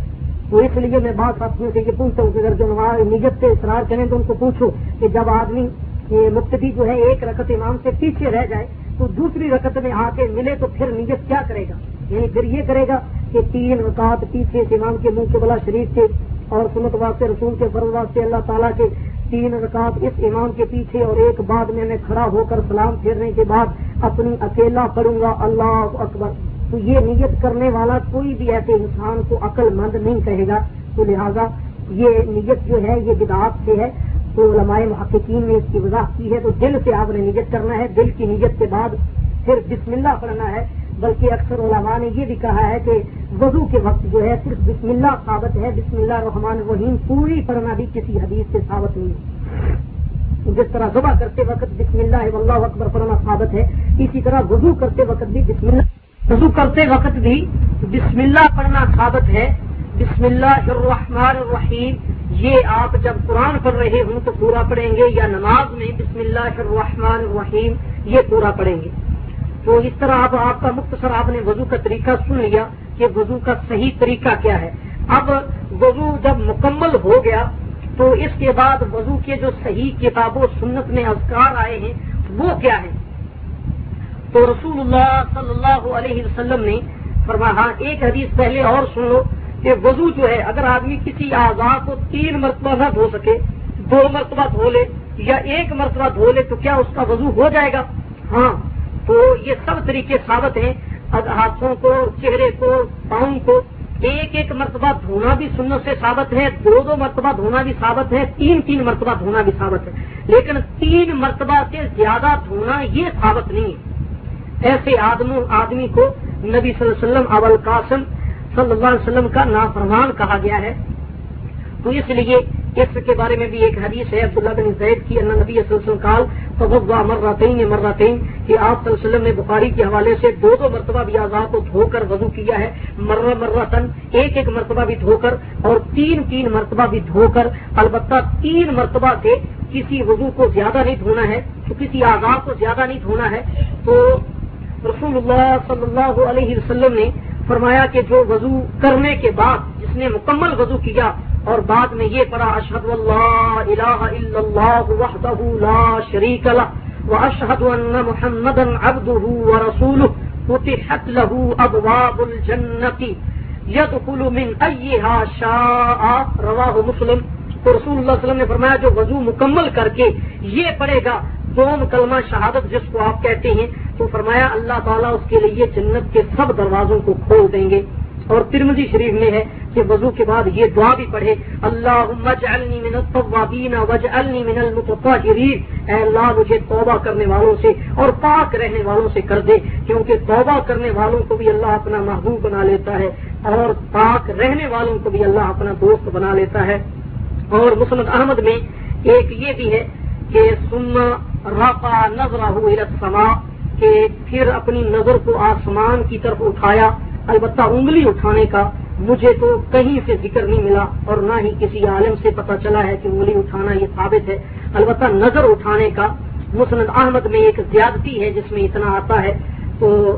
تو اس لیے میں بات ساتھیوں سے یہ پوچھتا ہوں کہ اگر جو نماز نیت سے اصرار کریں تو ان کو پوچھو کہ جب آدمی مقتدی جو ہے، ایک رکت امام سے پیچھے رہ جائے تو دوسری رکت میں آ کے ملے تو پھر نیت کیا کرے گا؟ یعنی پھر یہ کرے گا کہ تین رکعت پیچھے امام کے منہ کے بلا شریف کے اور سنت واسطے، رسول کے فرض واسطے اللہ تعالیٰ کے تین رکعت اس امام کے پیچھے اور ایک بعد میں میں کھڑا ہو کر سلام پھیرنے کے بعد اپنی اکیلا پڑھوں گا، اللہ اکبر۔ تو یہ نیت کرنے والا کوئی بھی ایسے انسان کو عقل مند نہیں کہے گا۔ تو لہذا یہ نیت جو ہے، یہ بدعات سے ہے۔ تو علماء محققین نے اس کی وضاحت کی ہے۔ تو دل سے آپ نے نیت کرنا ہے۔ دل کی نیت کے بعد پھر بسم اللہ پڑھنا ہے۔ بلکہ اکثر علماء نے یہ بھی کہا ہے کہ وضو کے وقت جو ہے صرف بسم اللہ ثابت ہے، بسم اللہ الرحمن الرحیم، پوری پڑھنا بھی کسی حدیث سے ثابت نہیں ہے۔ جس طرح ذبح کرتے وقت بسم اللہ واللہ اکبر پڑھنا ثابت ہے، اسی طرح وضو کرتے وقت بھی بسم اللہ وضو کرتے وقت بھی بسم اللہ پڑھنا ثابت ہے۔ بسم اللہ الرحمن الرحیم، یہ آپ جب قرآن پڑھ رہے ہوں تو پورا پڑھیں گے یا نماز میں بسم اللہ الرحمن الرحیم، یہ پورا پڑھیں گے۔ تو اس طرح اب آپ کا مختصر آپ نے وضو کا طریقہ سن لیا کہ وضو کا صحیح طریقہ کیا ہے۔ اب وضو جب مکمل ہو گیا تو اس کے بعد وضو کے جو صحیح کتاب و سنت میں اذکار آئے ہیں وہ کیا ہے تو رسول اللہ صلی اللہ علیہ وسلم نے فرمایا ہاں ایک حدیث پہلے اور سن لو کہ وضو جو ہے، اگر آدمی کسی آزاد کو تین مرتبہ نہ دھو سکے، دو مرتبہ دھو لے یا ایک مرتبہ دھو لے، تو کیا اس کا وضو ہو جائے گا؟ ہاں تو یہ سب طریقے ثابت ہیں۔ ہاتھوں کو، چہرے کو، پاؤں کو ایک ایک مرتبہ دھونا بھی سننے سے ثابت ہے، دو دو مرتبہ دھونا بھی ثابت ہے، تین تین مرتبہ دھونا بھی ثابت ہے۔ لیکن تین مرتبہ سے زیادہ دھونا یہ ثابت نہیں ہے۔ ایسے آدمی کو نبی صلی اللہ علیہ وسلم ابل قاسم صلی اللہ علیہ وسلم کا نافرمان کہا گیا ہے۔ تو اس لیے اس کے بارے میں بھی ایک حدیث ہے، عبداللہ بن زید کی اللہ نبی صلی اللہ علیہ کال تو مرتین مرتین کہ آپ صلی اللہ علیہ وسلم نے بخاری کے حوالے سے دو دو مرتبہ بھی آزاد کو دھو کر وضو کیا ہے۔ مرہ مرہ تن ایک ایک مرتبہ بھی دھو کر اور تین تین مرتبہ بھی دھو کر، البتہ تین مرتبہ سے کسی وضو کو زیادہ نہیں دھونا ہے، تو کسی آزاد کو زیادہ نہیں دھونا ہے۔ تو رسول اللہ صلی اللہ علیہ وسلم نے فرمایا کہ جو وضو کرنے کے بعد جس نے مکمل وضو کیا اور بعد میں یہ پڑھا اشحد اللہ الہ الا اللہ وحدہ لا شریک لہ واشہد ان محمد عبدہ ورسولہ فتحت له ابواب الجنت يدخل من ايها شاء. رواه مسلم۔ تو رسول اللہ علیہ وسلم نے فرمایا، جو وضو مکمل کر کے یہ پڑھے گا دوم کلمہ شہادت جس کو آپ کہتے ہیں، تو فرمایا اللہ تعالیٰ اس کے لیے جنت کے سب دروازوں کو کھول دیں گے۔ اور ترمزی شریف میں ہے کہ وضو کے بعد یہ دعا بھی پڑھے اللہ من التوابین وجعلنی من المتطہرین۔ اے اللہ، مجھے توبہ کرنے والوں سے اور پاک رہنے والوں سے کر دے، کیونکہ توبہ کرنے والوں کو بھی اللہ اپنا محبوب بنا لیتا ہے اور پاک رہنے والوں کو بھی اللہ اپنا دوست بنا لیتا ہے۔ اور مسلم احمد میں ایک یہ بھی ہے کہ سننا رفا نظر سما کہ پھر اپنی نظر کو آسمان کی طرف اٹھایا، البتہ انگلی اٹھانے کا مجھے تو کہیں سے ذکر نہیں ملا اور نہ ہی کسی عالم سے پتا چلا ہے کہ انگلی اٹھانا یہ ثابت ہے۔ البتہ نظر اٹھانے کا مسند احمد میں ایک زیادتی ہے جس میں اتنا آتا ہے۔ تو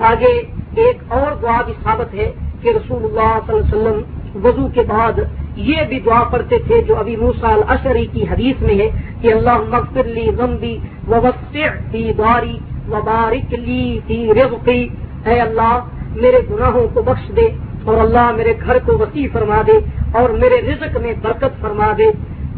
آگے ایک اور دعا بھی ثابت ہے کہ رسول اللہ صلی اللہ علیہ وسلم وضو کے بعد یہ بھی دعا پڑھتے تھے جو ابھی موسال اشری کی حدیث میں ہے کہ اللہ مغفر لی غمبی وسیع داری وبارک لی فی رزقی۔ اے اللہ، میرے گناہوں کو بخش دے اور اللہ میرے گھر کو وسیع فرما دے اور میرے رزق میں برکت فرما دے۔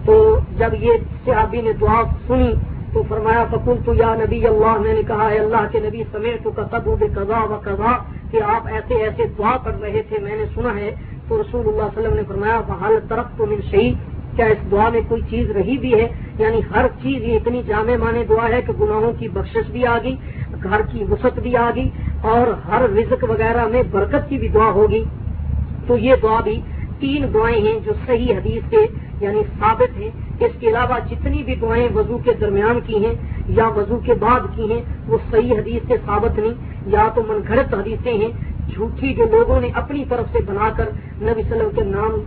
تو جب یہ صحابی نے دعا سنی تو فرمایا فکل تو یا نبی اللہ، میں نے کہا ہے اللہ کے نبی سمیت تو قضا و قضا کہ آپ ایسے ایسے دعا کر رہے تھے، میں نے سنا ہے۔ تو رسول اللہ علیہ وسلم نے فرمایا بحال طرف تو من شہید کیا اس دعا میں کوئی چیز رہی بھی ہے؟ یعنی ہر چیز یہ اتنی جامع مانے دعا ہے کہ گناہوں کی بخشش بھی آ گئی گھر کی وسعت بھی آ گئی اور ہر رزق وغیرہ میں برکت کی بھی دعا ہوگی تو یہ دعا بھی تین دعائیں ہیں جو صحیح حدیث سے یعنی ثابت ہیں۔ اس کے علاوہ جتنی بھی دعائیں وضو کے درمیان کی ہیں یا وضو کے بعد کی ہیں، وہ صحیح حدیث سے ثابت نہیں۔ یا تو من گھڑت حدیثیں ہیں، جھوٹھی جو لوگوں نے اپنی طرف سے بنا کر نبی صلی اللہ علیہ وسلم کے نام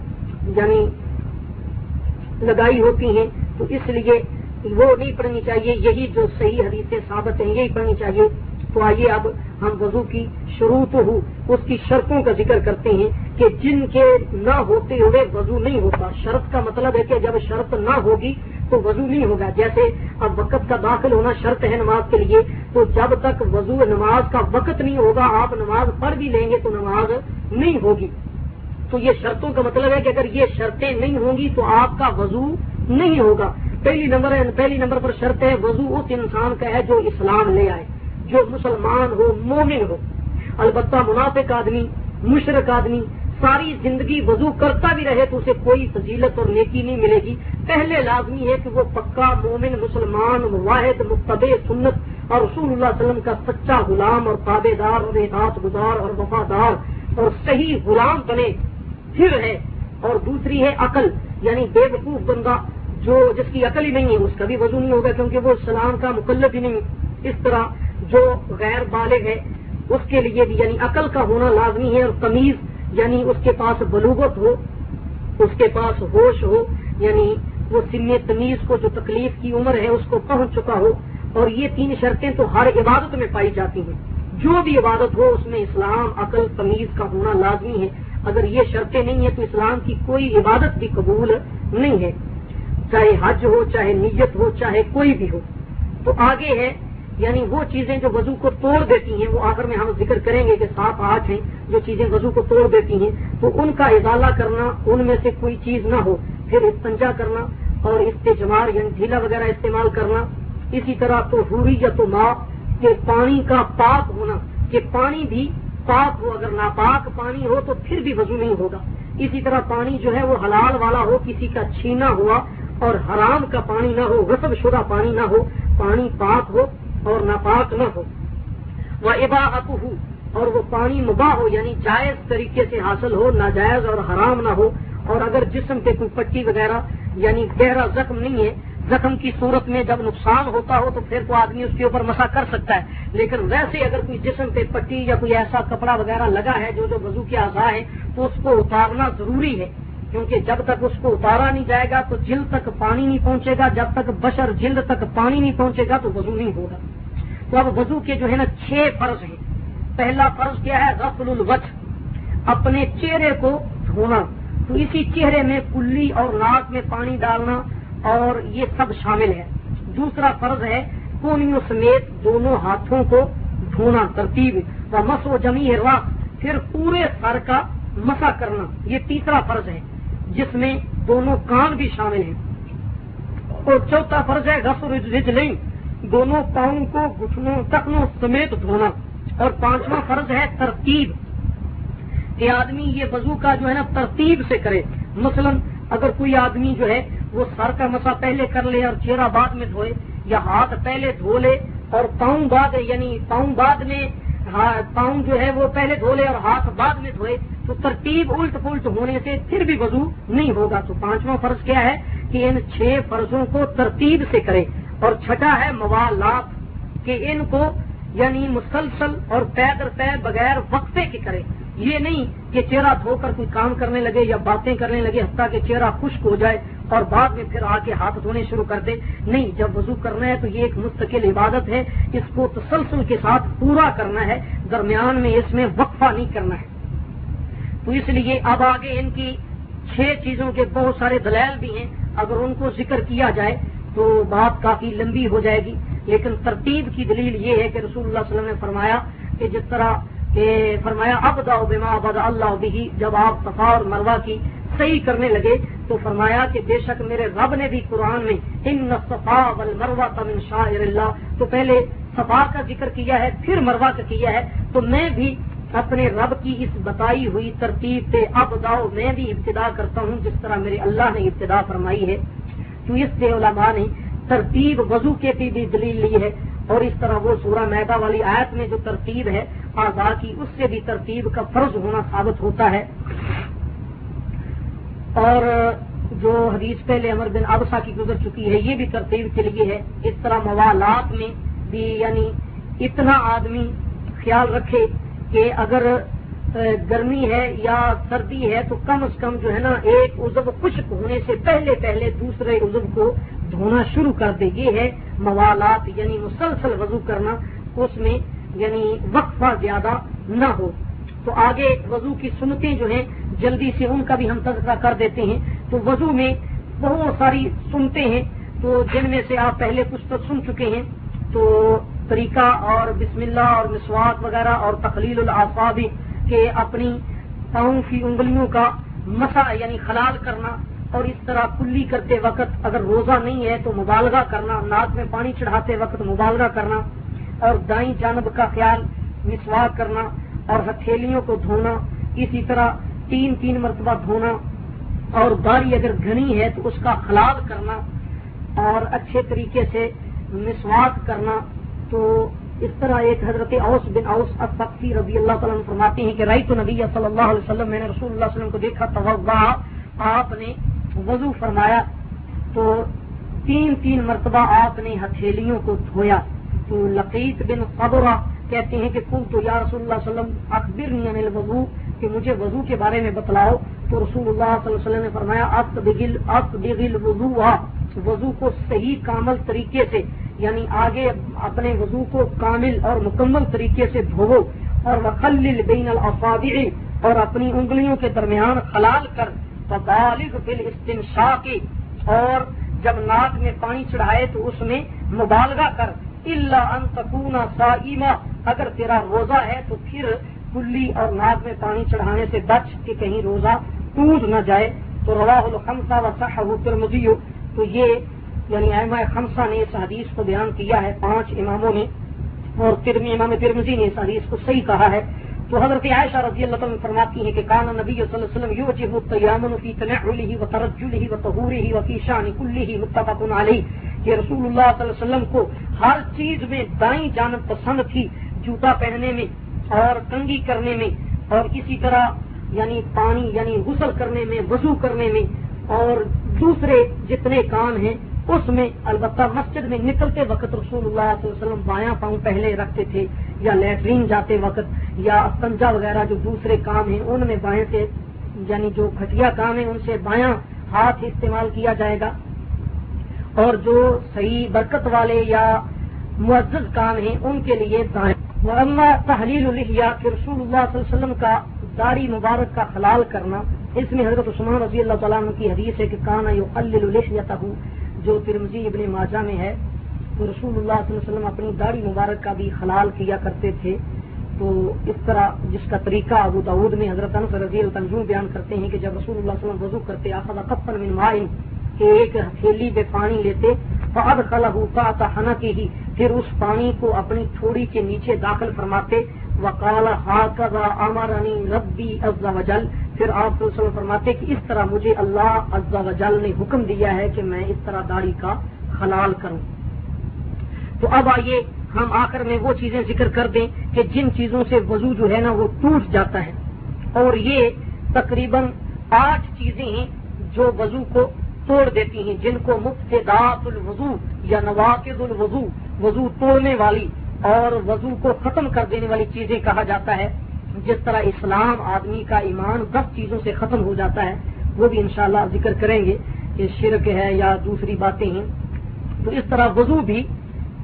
یعنی لگائی ہوتی ہیں۔ تو اس لیے وہ نہیں پڑھنی چاہیے۔ یہی جو صحیح حدیث ثابت ہیں، یہی پڑھنی چاہیے۔ تو آئیے اب ہم وضو کی شروع تو ہو، اس کی شرطوں کا ذکر کرتے ہیں۔ کہ جن کے نہ ہوتے ہوئے وضو نہیں ہوتا۔ شرط کا مطلب ہے کہ جب شرط نہ ہوگی تو وضو نہیں ہوگا۔ جیسے اب وقت کا داخل ہونا شرط ہے نماز کے لیے، تو جب تک وضو نماز کا وقت نہیں ہوگا، آپ نماز پڑھ بھی لیں گے تو نماز نہیں ہوگی۔ تو یہ شرطوں کا مطلب ہے کہ اگر یہ شرطیں نہیں ہوں گی تو آپ کا وضو نہیں ہوگا۔ پہلی نمبر پہلی نمبر پر شرط ہے، وضو اس انسان کا ہے جو اسلام لے آئے، جو مسلمان ہو، مومن ہو۔ البتہ منافق آدمی، مشرق آدمی ساری زندگی وضو کرتا بھی رہے تو اسے کوئی فضیلت اور نیکی نہیں ملے گی۔ پہلے لازمی ہے کہ وہ پکا مومن مسلمان، واحد مقتب سنت اور رسول اللہ علیہ وسلم کا سچا غلام اور تابے دار اور احاط گزار اور وفادار اور صحیح غلام بنے۔ پھر ہے اور دوسری ہے عقل یعنی بے وقوف بندہ جو جس کی عقل ہی نہیں ہے، اس کا بھی وضو نہیں ہوگا کیونکہ وہ اسلام کا مقلب ہی نہیں۔ اس طرح جو غیر بالغ ہے، اس کے لیے بھی یعنی عقل کا ہونا لازمی ہے اور تمیز یعنی اس کے پاس بلوغت ہو، اس کے پاس ہوش ہو یعنی وہ سن تمیز کو جو تکلیف کی عمر ہے اس کو پہنچ چکا ہو۔ اور یہ تین شرطیں تو ہر عبادت میں پائی جاتی ہیں۔ جو بھی عبادت ہو، اس میں اسلام عقل تمیز کا ہونا لازمی ہے۔ اگر یہ شرطیں نہیں ہیں تو اسلام کی کوئی عبادت بھی قبول نہیں ہے۔ چاہے حج ہو، چاہے نیت ہو، چاہے کوئی بھی ہو۔ تو آگے ہے یعنی وہ چیزیں جو وضو کو توڑ دیتی ہیں، وہ آخر میں ہم ذکر کریں گے کہ سات آٹھ ہیں جو چیزیں وضو کو توڑ دیتی ہیں۔ تو ان کا ازالہ کرنا، ان میں سے کوئی چیز نہ ہو، پھر استنجا کرنا اور استجمار یعنی ڈھیلا وغیرہ استعمال کرنا۔ اسی طرح تو ہوئی یا تو ماں کہ پانی کا پاک ہونا، کہ پانی بھی پاک ہو، اگر ناپاک پانی ہو تو پھر بھی وضو نہیں ہوگا۔ اسی طرح پانی جو ہے وہ حلال والا ہو، کسی کا چھینا ہوا اور حرام کا پانی نہ ہو، غصب شدہ پانی نہ ہو، پانی پاک ہو اور ناپاک نہ ہو۔ وہ ابا ہو اور وہ پانی مباح ہو یعنی جائز طریقے سے حاصل ہو، ناجائز اور حرام نہ ہو۔ اور اگر جسم پہ کوئی پٹی وغیرہ یعنی گہرا زخم نہیں ہے، زخم کی صورت میں جب نقصان ہوتا ہو تو پھر تو آدمی اس کے اوپر مسا کر سکتا ہے۔ لیکن ویسے اگر کوئی جسم پہ پٹی یا کوئی ایسا کپڑا وغیرہ لگا ہے، جو جو وضو کے اعضاء ہے، تو اس کو اتارنا ضروری ہے۔ کیونکہ جب تک اس کو اتارا نہیں جائے گا، تو جلد تک پانی نہیں پہنچے گا۔ جب تک بشر جلد تک پانی نہیں پہنچے گا، تو وضو نہیں ہوگا۔ تو اب وضو کے جو ہے نا چھ فرض ہیں۔ پہلا فرض کیا ہے؟ غفل الوچ اپنے چہرے کو دھونا۔ تو اسی چہرے میں کلی اور ناک میں پانی ڈالنا اور یہ سب شامل ہے۔ دوسرا فرض ہے، کونیوں سمیت دونوں ہاتھوں کو دھونا۔ ترتیب۔ و مس و جمی ہے پھر پورے سر کا مسا کرنا۔ یہ تیسرا فرض ہے، جس میں دونوں کان بھی شامل ہیں۔ اور چوتھا فرض ہے گس رج نہیں دونوں پاؤں کو گھٹنوں ٹکنوں سمیت دھونا۔ اور پانچواں فرض ہے ترتیب۔ کہ آدمی یہ وضو کا جو ہے نا ترتیب سے کرے۔ مثلا اگر کوئی آدمی جو ہے وہ سر کا مسا پہلے کر لے اور چہرہ بعد میں دھوئے یا ہاتھ پہلے دھو لے اور پاؤں بعد یعنی پاؤں بعد میں پاؤں جو ہے وہ پہلے دھو لے اور ہاتھ بعد میں دھوئے، تو ترتیب الٹ پلٹ ہونے سے پھر بھی وضو نہیں ہوگا۔ تو پانچواں فرض کیا ہے کہ ان چھ فرضوں کو ترتیب سے کرے۔ اور چھٹا ہے موالات کہ ان کو یعنی مسلسل اور پے در پے بغیر وقفے کے کرے۔ یہ نہیں کہ چہرہ دھو کر کوئی کام کرنے لگے یا باتیں کرنے لگے حتیٰ کہ چہرہ خشک ہو جائے اور بعد میں پھر آ کے ہاتھ دھونے شروع کر دے۔ نہیں، جب وضو کرنا ہے تو یہ ایک مستقل عبادت ہے۔ اس کو تسلسل کے ساتھ پورا کرنا ہے۔ درمیان میں اس میں وقفہ نہیں کرنا ہے۔ تو اس لیے اب آگے ان کی چھ چیزوں کے بہت سارے دلائل بھی ہیں۔ اگر ان کو ذکر کیا جائے تو بات کافی لمبی ہو جائے گی، لیکن ترتیب کی دلیل یہ ہے کہ رسول اللہ علیہ وسلم نے فرمایا کہ جس طرح کہ فرمایا، اب داؤ بما بد اللہ بھی جب آپ صفا اور مروا کی صحیح کرنے لگے تو فرمایا کہ بے شک میرے رب نے بھی قرآن میں ان صفا ول مروا تمن شاہ اللہ، تو پہلے صفا کا ذکر کیا ہے، پھر مروا کا کیا ہے، تو میں بھی اپنے رب کی اس بتائی ہوئی ترتیب سے اب داؤ میں بھی ابتدا کرتا ہوں، جس طرح میرے اللہ نے ابتدا فرمائی ہے۔ تو سے علماء نے ترتیب وضو کے بھی دلیل لی ہے اور اس طرح وہ سورہ میدا والی آیت میں جو ترتیب ہے، آزاد کی، اس سے بھی ترتیب کا فرض ہونا ثابت ہوتا ہے۔ اور جو حدیث پہلے امر بن ابسا کی گزر چکی ہے، یہ بھی ترتیب کے لیے ہے۔ اس طرح موالات میں بھی یعنی اتنا آدمی خیال رکھے کہ اگر گرمی ہے یا سردی ہے تو کم از کم جو ہے نا، ایک عزب خشک ہونے سے پہلے پہلے دوسرے عزب کو دھونا شروع کر دے۔ یہ ہے موالات یعنی مسلسل وضو کرنا۔ اس میں یعنی وقفہ زیادہ نہ ہو۔ تو آگے وضو کی سنتیں جو ہیں، جلدی سے ان کا بھی ہم تذکرہ کر دیتے ہیں۔ تو وضو میں بہت ساری سنتے ہیں۔ تو جن میں سے آپ پہلے کچھ تو سن چکے ہیں۔ تو طریقہ اور بسم اللہ اور مسواق وغیرہ اور تخلیل الافابی کے اپنی پاؤں کی انگلیوں کا مسا یعنی خلال کرنا اور اس طرح کلی کرتے وقت اگر روزہ نہیں ہے تو مبالغہ کرنا، ناک میں پانی چڑھاتے وقت مبالغہ کرنا اور دائیں جانب کا خیال مسواک کرنا اور ہتھیلیوں کو دھونا، اسی طرح تین تین مرتبہ دھونا اور داری اگر گھنی ہے تو اس کا خلاب کرنا اور اچھے طریقے سے مسواک کرنا تو اس طرح ایک حضرت اوس بن اوس ابقی رضی اللہ تعالیٰ فرماتے ہیں کہ رائی تو نبی صلی اللہ علیہ وسلم، میں نے رسول اللہ علیہ وسلم کو دیکھا تو آپ نے وضو فرمایا تو تین تین مرتبہ آپ نے ہتھیلیوں کو دھویا۔ تو لقیت بن قبرہ کہتے ہیں کہ کل تو یا رسول اللہ علیہ وسلم اکبر الوضو، کہ مجھے وضو کے بارے میں بتلاؤ۔ تو رسول اللہ صلی اللہ علیہ وسلم نے فرمایا اب بگل اب بگل وضو وضو کو صحیح کامل طریقے سے یعنی آگے اپنے وضو کو کامل اور مکمل طریقے سے دھوو اور وخل بین الفاظ اور اپنی انگلیوں کے درمیان خلال کر بالغ فل استنشا اور جب ناک میں پانی چڑھائے تو اس میں مبالغہ کر اللہ ان تکونا سائما اگر تیرا روزہ ہے تو پھر کلی اور ناک میں پانی چڑھانے سے بچ کہ کہیں روزہ ٹوٹ نہ جائے۔ تو روا الخمسہ و صحب ترمزی تو یہ یعنی احمد خمسہ نے اس حدیث کو بیان کیا ہے، پانچ اماموں نے اور امام ترمزی نے اس حدیث کو صحیح کہا ہے۔ تو حضرت عائشہ رضی اللہ تعالیٰ فرماتی ہیں کہ کانا نبی صلی اللہ علیہ وسلم یو جب تیامن فی تنعلہ و ترجلہ و طہورہ و فی شان کلہ متفق علیہ۔ کہ رسول اللہ صلی اللہ علیہ وسلم کو ہر چیز میں دائیں جانب پسند تھی، جوتا پہننے میں اور کنگی کرنے میں اور اسی طرح یعنی پانی یعنی غسل کرنے میں، وضو کرنے میں۔ اور دوسرے جتنے کام ہیں، اس میں البتہ مسجد میں نکلتے وقت رسول اللہ صلی اللہ علیہ وسلم بایاں پاؤں پہلے رکھتے تھے، یا لیٹرین جاتے وقت، یا استنجا وغیرہ جو دوسرے کام ہیں، ان میں بائیں سے یعنی جو گھٹیا کام ہے ان سے بایاں ہاتھ استعمال کیا جائے گا۔ اور جو صحیح برکت والے یا معزز کام ہیں، ان کے لیے دائیں۔ تحلیل الحیا کہ رسول اللہ صلی اللہ علیہ وسلم کا داڑھی مبارک کا خلال کرنا اس میں حضرت عثمان رضی اللہ تعالیٰ عنہ کی حدیث ہے کہ کانا یو الحیت جو ترمزی ابن ماجہ میں ہے، تو رسول اللہ صلی اللہ علیہ وسلم اپنی داڑھی مبارک کا بھی خلال کیا کرتے تھے۔ تو اس طرح جس کا طریقہ ابو داود میں حضرت انس رضی اللہ بیان کرتے ہیں کہ جب رسول اللہ صلی اللہ علیہ وسلم وضو کرتے، آخذ کپن من مائن کہ ایک ہتھیلی پہ پانی لیتے فعد خلا ہوتا تھا کی ہی پھر اس پانی کو اپنی تھوڑی کے نیچے داخل فرماتے۔ وکال امرانی ربی ازا وجل. پھر آپ فرماتے کہ اس طرح مجھے اللہ ازا وجل نے حکم دیا ہے کہ میں اس طرح داڑھی کا خلال کروں۔ تو اب آئیے ہم آخر میں وہ چیزیں ذکر کر دیں کہ جن چیزوں سے وضو جو ہے نا وہ ٹوٹ جاتا ہے۔ اور یہ تقریباً آٹھ چیزیں ہیں جو وضو کو توڑ دیتی ہیں، جن کو مفتدات الوضو یا نواقد الوضو، وضو توڑنے والی اور وضو کو ختم کر دینے والی چیزیں کہا جاتا ہے۔ جس طرح اسلام آدمی کا ایمان دس چیزوں سے ختم ہو جاتا ہے، وہ بھی انشاءاللہ ذکر کریں گے کہ شرک ہے یا دوسری باتیں ہیں۔ تو اس طرح وضو بھی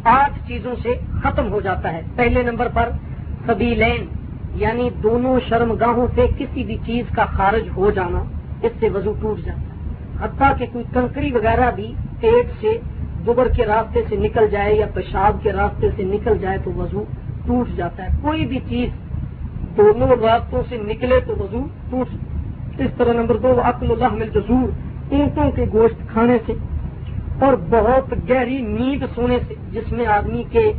آٹھ چیزوں سے ختم ہو جاتا ہے۔ پہلے نمبر پر سبھی لین یعنی دونوں شرم گاہوں سے کسی بھی چیز کا خارج ہو جانا، اس سے وضو ٹوٹ جاتا ہے۔ حتیٰ کہ کوئی کنکری وغیرہ بھی پیٹ سے دوبر کے راستے سے نکل جائے یا پیشاب کے راستے سے نکل جائے تو وضو ٹوٹ جاتا ہے۔ کوئی بھی چیز دونوں راستوں سے نکلے تو وضو ٹوٹ اس طرح نمبر دو عقل اللہ مل جزور اونٹوں کے گوشت کھانے سے اور بہت گہری نیند سونے سے، جس میں آدمی کے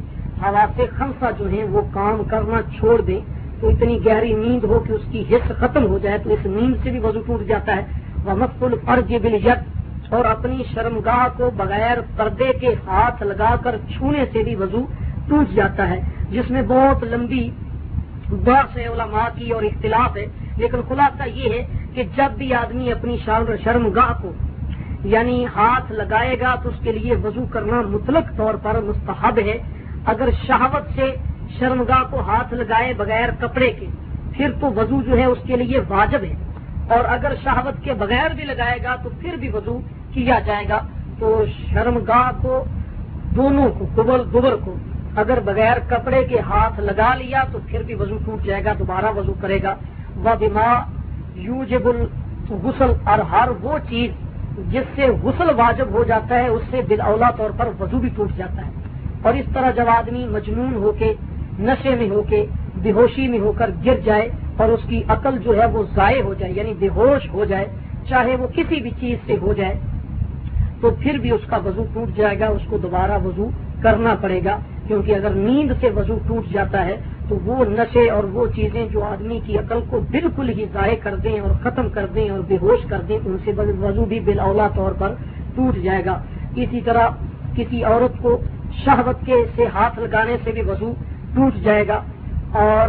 حوالات خمسہ جو ہیں وہ کام کرنا چھوڑ دیں، تو اتنی گہری نیند ہو کہ اس کی حص ختم ہو جائے تو اس نیند سے بھی وضو ٹوٹ جاتا ہے۔ وہ فرض بل اور اپنی شرمگاہ کو بغیر پردے کے ہاتھ لگا کر چھونے سے بھی وضو ٹوٹ جاتا ہے، جس میں بہت لمبی بحث ہے علماء کی اور اختلاف ہے۔ لیکن خلاصہ یہ ہے کہ جب بھی آدمی اپنی شرمگاہ کو یعنی ہاتھ لگائے گا تو اس کے لیے وضو کرنا مطلق طور پر مستحب ہے۔ اگر شہوت سے شرمگاہ کو ہاتھ لگائے بغیر کپڑے کے، پھر تو وضو جو ہے اس کے لیے واجب ہے۔ اور اگر شہوت کے بغیر بھی لگائے گا تو پھر بھی وضو کیا جائے گا۔ تو شرمگاہ کو، دونوں کو گبل گبر کو، اگر بغیر کپڑے کے ہاتھ لگا لیا تو پھر بھی وضو ٹوٹ جائے گا، دوبارہ وضو کرے گا۔ وہ بیما یوجب غسل اور ہر وہ چیز جس سے غسل واجب ہو جاتا ہے، اس سے اولا طور پر وضو بھی ٹوٹ جاتا ہے۔ اور اس طرح جب آدمی مجنون ہو کے، نشے میں ہو کے بے ہوشی میں ہو کر گر جائے اور اس کی عقل جو ہے وہ ضائع ہو جائے یعنی بے ہوش ہو جائے، چاہے وہ کسی بھی چیز سے ہو جائے، تو پھر بھی اس کا وضو ٹوٹ جائے گا، اس کو دوبارہ وضو کرنا پڑے گا۔ کیونکہ اگر نیند سے وضو ٹوٹ جاتا ہے، تو وہ نشے اور وہ چیزیں جو آدمی کی عقل کو بالکل ہی ضائع کر دیں اور ختم کر دیں اور بے ہوش کر دیں، ان سے وضو بھی بالا طور پر ٹوٹ جائے گا۔ اسی طرح کسی عورت کو شہوت کے سے ہاتھ لگانے سے بھی وضو ٹوٹ جائے گا۔ اور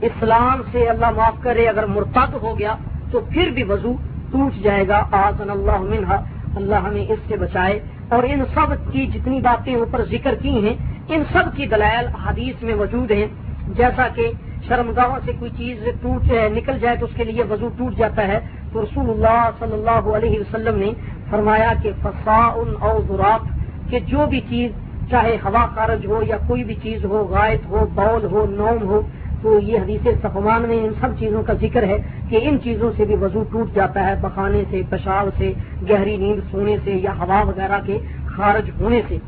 اسلام سے اللہ معاف کرے، اگر مرتد ہو گیا تو پھر بھی وضو ٹوٹ جائے گا آزن اللہ منہا، اللہ ہمیں اس سے بچائے۔ اور ان سب کی جتنی باتیں اوپر ذکر کی ہیں، ان سب کی دلائل حدیث میں موجود ہیں۔ جیسا کہ شرمگاہوں سے کوئی چیز ٹوٹ نکل جائے تو اس کے لیے وضو ٹوٹ جاتا ہے۔ تو رسول اللہ صلی اللہ علیہ وسلم نے فرمایا کہ فسا ان اوزرات کہ جو بھی چیز چاہے ہوا خارج ہو یا کوئی بھی چیز ہو غائط ہو، بول ہو، نوم ہو، تو یہ حدیث صفمان میں ان سب چیزوں کا ذکر ہے کہ ان چیزوں سے بھی وضو ٹوٹ جاتا ہے، بخانے سے پیشاب سے، گہری نیند سونے سے یا ہوا وغیرہ کے خارج ہونے سے۔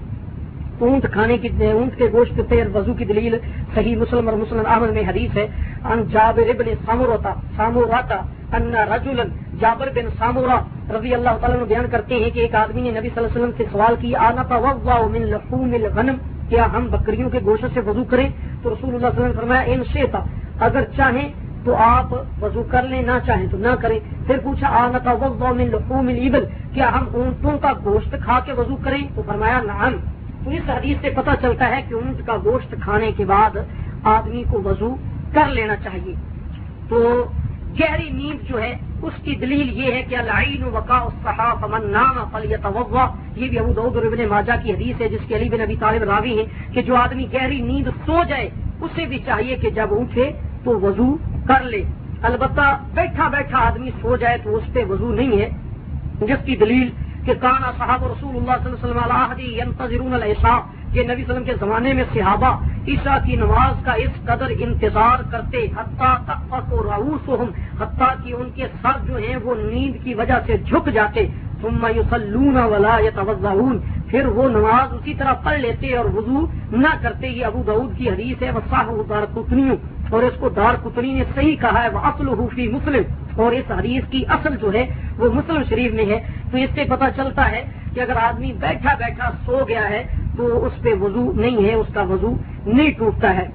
اونٹ کھانے کی، اونٹ کے گوشت پہ وضو کی دلیل صحیح مسلم اور مسلم احمد میں حدیث ہے۔ ان جابر بن ساموروتا ساموراتا ان رجلا جابر بن سامورا رضی اللہ تعالیٰ نے بیان کرتے ہیں کہ ایک آدمی نے نبی صلی اللہ علیہ وسلم سے سوال کیا، آنا من لحوم الغنم، کیا ہم بکریوں کے گوشت سے وضو کریں؟ تو رسول اللہ صلی اللہ علیہ وسلم فرمایا، ان شیتا اگر چاہیں تو آپ وضو کر لیں، نہ چاہیں تو نہ کریں۔ پھر پوچھا، آنا توضع من لحوم الابل، کیا ہم اونٹوں کا گوشت کھا کے وضو کریں؟ تو فرمایا، نعم۔ تو اس حدیث سے پتہ چلتا ہے کہ اونٹ کا گوشت کھانے کے بعد آدمی کو وضو کر لینا چاہیے۔ تو گہری نیند جو ہے، اس کی دلیل یہ ہے کہ العین وقا صحاف من نام فلیت یہ بھی ابو دعود ابن ماجہ کی حدیث ہے، جس کے علی بن ابی طالب راوی ہے کہ جو آدمی گہری نیند سو جائے، اسے بھی چاہیے کہ جب اٹھے تو وضو کر لے۔ البتہ بیٹھا بیٹھا آدمی سو جائے تو اس پہ وضو نہیں ہے، جس کی دلیل کہ کانا صاحب رسول اللہ صلی اللہ علیہ وسلم العشاء کہ نبی وسلم کے زمانے میں صحابہ عشاء کی نماز کا اس قدر انتظار کرتے، حتیٰ تک راؤس حتیٰ کہ ان کے سر جو ہیں وہ نیند کی وجہ سے جھک جاتے، ثم یصلون ولا يتوضؤون پھر وہ نماز اسی طرح پڑھ لیتے اور وضو نہ کرتے، یہ ابو دعود کی حدیث ہے وصاح دار کتنی اور اس کو دار کتنی نے صحیح کہا ہے وہ اصل حفی مسلم، اور اس حدیث کی اصل جو ہے وہ مسلم شریف میں ہے۔ تو اس سے پتہ چلتا ہے کہ اگر آدمی بیٹھا بیٹھا سو گیا ہے تو اس پہ وضو نہیں ہے، اس کا وضو نہیں ٹوٹتا ہے۔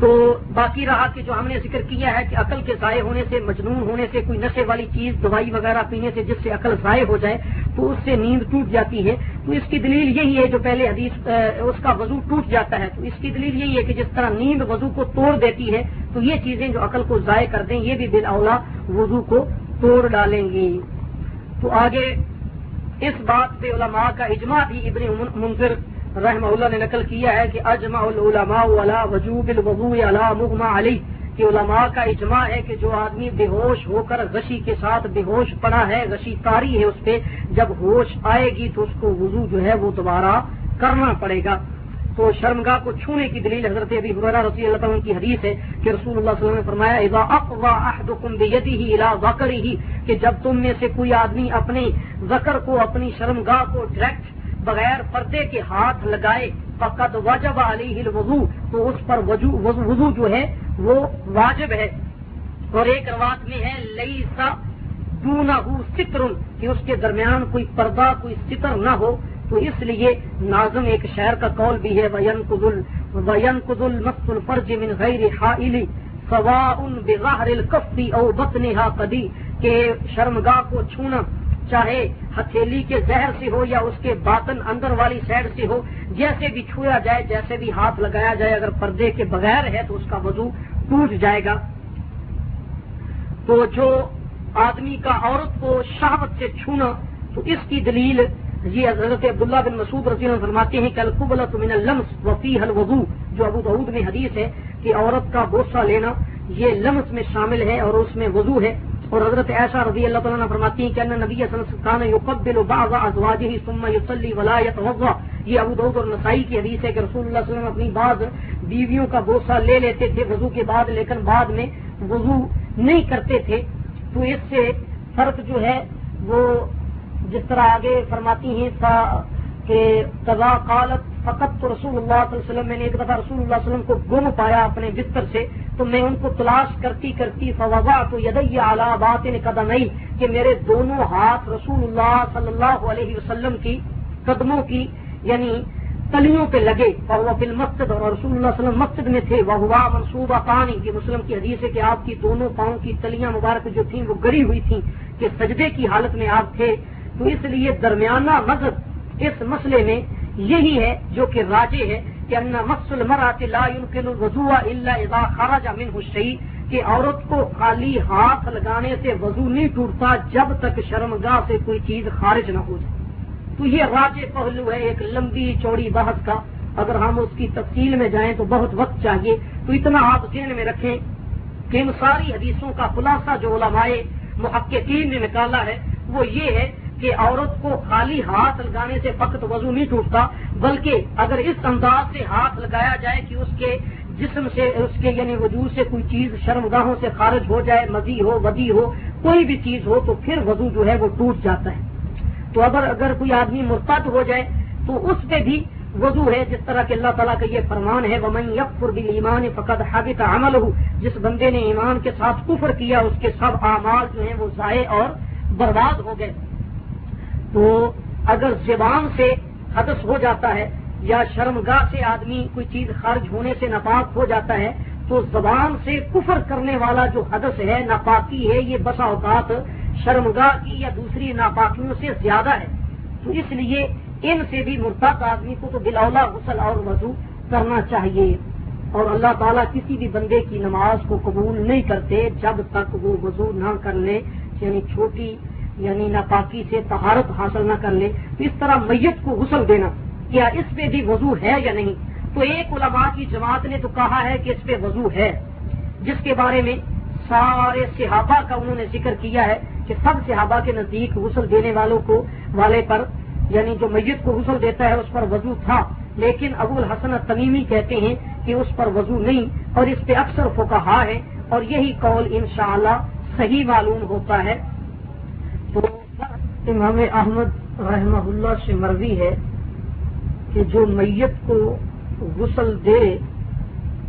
تو باقی رہا کہ جو ہم نے ذکر کیا ہے کہ عقل کے ضائع ہونے سے، مجنون ہونے سے، کوئی نشے والی چیز، دوائی وغیرہ پینے سے جس سے عقل ضائع ہو جائے، تو اس سے نیند ٹوٹ جاتی ہے۔ تو اس کی دلیل یہی ہے جو پہلے حدیث اس کا وضو ٹوٹ جاتا ہے۔ تو اس کی دلیل یہی ہے کہ جس طرح نیند وضو کو توڑ دیتی ہے، تو یہ چیزیں جو عقل کو ضائع کر دیں، یہ بھی بال اولا وضو کو توڑ ڈالیں گی۔ تو آگے اس بات پہ علماء کا اجماع بھی ابن منظر رحمہ اللہ نے نقل کیا ہے کہ اجماع العلماء علی وجوب الوضوء علی مغمى علی کہ علماء کا اجماع ہے کہ جو آدمی بے ہوش ہو کر غشی کے ساتھ بے ہوش پڑا ہے، غشی تاری ہے اس پہ، جب ہوش آئے گی تو اس کو وضو جو ہے وہ دوبارہ کرنا پڑے گا۔ تو شرمگاہ کو چھونے کی دلیل حضرت ابی حرارہ رضی اللہ تعالیٰ کی حدیث ہے کہ رسول اللہ صلی اللہ علیہ وسلم نے فرمایا، اذا اقوا احدکم بیدیہ الى ذکرہ کہ جب تم میں سے کوئی آدمی اپنے ذکر کو، اپنی شرمگاہ کو ڈائریکٹ بغیر پردے کے ہاتھ لگائے فقط واجب علیہ الوضو، تو اس پر وضو جو ہے، وہ واجب ہے۔ اور ایک روات میں ہے لئی سا دونہ ستر کہ اس کے درمیان کوئی پردہ، کوئی ستر نہ ہو۔ تو اس لیے ناظم ایک شہر کا قول بھی ہے وین کدل وین کدل مست الفرج من غیر حائلی سوا ان بغاہر الکفی او بطنہا قدی کہ شرمگاہ کو چھونا، چاہے ہتھیلی کے زہر سے ہو یا اس کے باطن اندر والی سائڈ سے ہو، جیسے بھی چھویا جائے، جیسے بھی ہاتھ لگایا جائے، اگر پردے کے بغیر ہے تو اس کا وضو ٹوٹ جائے گا۔ تو جو آدمی کا عورت کو شہوت سے چھونا، تو اس کی دلیل یہ حضرت عبداللہ بن مسعود رضی اللہ فرماتے ہیں کہ القبلت من اللمس وفی الوضو جو ابو دعود میں حدیث ہے کہ عورت کا بوسہ لینا یہ لمس میں شامل ہے اور اس میں وضو ہے۔ اور حضرت ایسا رضی اللہ تعالیٰ فرماتی ہیں کہ ان نبی خان یقبل بعض ازواجه ثم يصلي ولا يتوضا یہ ابو دعود اور نسائی کی حدیث ہے کہ رسول اللہ صلی اللہ علیہ وسلم اپنی بعض بیویوں کا بوسہ لے لیتے تھے وضو کے بعد، لیکن بعد میں وضو نہیں کرتے تھے۔ تو اس سے فرق جو ہے وہ جس طرح آگے فرماتی ہیں کہ قضا قالت فقط تو رسول اللہ صلی اللہ علیہ وسلم، میں نے ایک دفعہ رسول اللہ علیہ وسلم کو گم پایا اپنے بستر سے، تو میں ان کو تلاش کرتی کرتی فوضا تو یدئی اعلیٰ بات نے قدم کہ میرے دونوں ہاتھ رسول اللہ صلی اللہ علیہ وسلم کی قدموں کی یعنی تلیوں پہ لگے اور وہ فل مسجد اور رسول اللہ علیہ وسلم مسجد میں تھے وہ ہوا منصوبہ پانی کی مسلم کی حدیث ہے کہ آپ کی دونوں پاؤں کی تلیاں مبارک جو تھیں وہ گڑی ہوئی تھیں، کہ سجدے کی حالت میں آپ تھے تو اس لیے درمیانہ مذہب اس مسئلے میں یہی ہے جو کہ راجے ہے کہ ان مسل مرات لا يمكن الوضوء الا اذا خرج منه الشيء، کہ عورت کو خالی ہاتھ لگانے سے وضو نہیں ٹوٹتا جب تک شرمگاہ سے کوئی چیز خارج نہ ہو جائے۔ تو یہ راج پہلو ہے ایک لمبی چوڑی بحث کا۔ اگر ہم اس کی تفصیل میں جائیں تو بہت وقت چاہیے۔ تو اتنا آپ ذہن میں رکھیں کہ ان ساری حدیثوں کا خلاصہ جو علماء محققین نے نکالا ہے وہ یہ ہے کہ عورت کو خالی ہاتھ لگانے سے فقط وضو نہیں ٹوٹتا، بلکہ اگر اس انداز سے ہاتھ لگایا جائے کہ اس کے جسم سے، اس کے یعنی وجود سے کوئی چیز شرمگاہوں سے خارج ہو جائے، مزی ہو، ودی ہو، کوئی بھی چیز ہو، تو پھر وضو جو ہے وہ ٹوٹ جاتا ہے۔ تو اگر اگر کوئی آدمی مرتد ہو جائے، تو اس پہ بھی وضو ہے، جس طرح کہ اللہ تعالیٰ کا یہ فرمان ہے وہ میں بھی ایمان فقط حاقت عمل ہو جس بندے نے ایمان کے ساتھ کفر کیا، اس کے سب اعمال جو ہیں وہ ضائع اور برباد ہو گئے۔ تو اگر زبان سے حدث ہو جاتا ہے یا شرمگاہ سے آدمی کوئی چیز خارج ہونے سے ناپاک ہو جاتا ہے، تو زبان سے کفر کرنے والا جو حدث ہے، ناپاکی ہے، یہ بسا اوقات شرمگاہ کی یا دوسری ناپاکیوں سے زیادہ ہے۔ تو اس لیے ان سے بھی مرتب آدمی کو تو بلولا غسل اور وضو کرنا چاہیے۔ اور اللہ تعالیٰ کسی بھی بندے کی نماز کو قبول نہیں کرتے جب تک وہ وضو نہ کر لے یعنی چھوٹی یعنی ناپاکی سے تہارت حاصل نہ کر لے، اس طرح میت کو غسل دینا، کیا اس پہ بھی وضو ہے یا نہیں؟ تو ایک علماء کی جماعت نے تو کہا ہے کہ اس پہ وضو ہے، جس کے بارے میں سارے صحابہ کا انہوں نے ذکر کیا ہے کہ سب صحابہ کے نزدیک غسل دینے والوں کو، والے پر یعنی جو میت کو غسل دیتا ہے اس پر وضو تھا، لیکن ابو الحسن تمیمی کہتے ہیں کہ اس پر وضو نہیں، اور اس پہ اکثر فکہ ہے اور یہی قول انشاءاللہ صحیح معلوم ہوتا ہے۔ تو امام احمد رحمہ اللہ سے مروی ہے کہ جو میت کو غسل دے،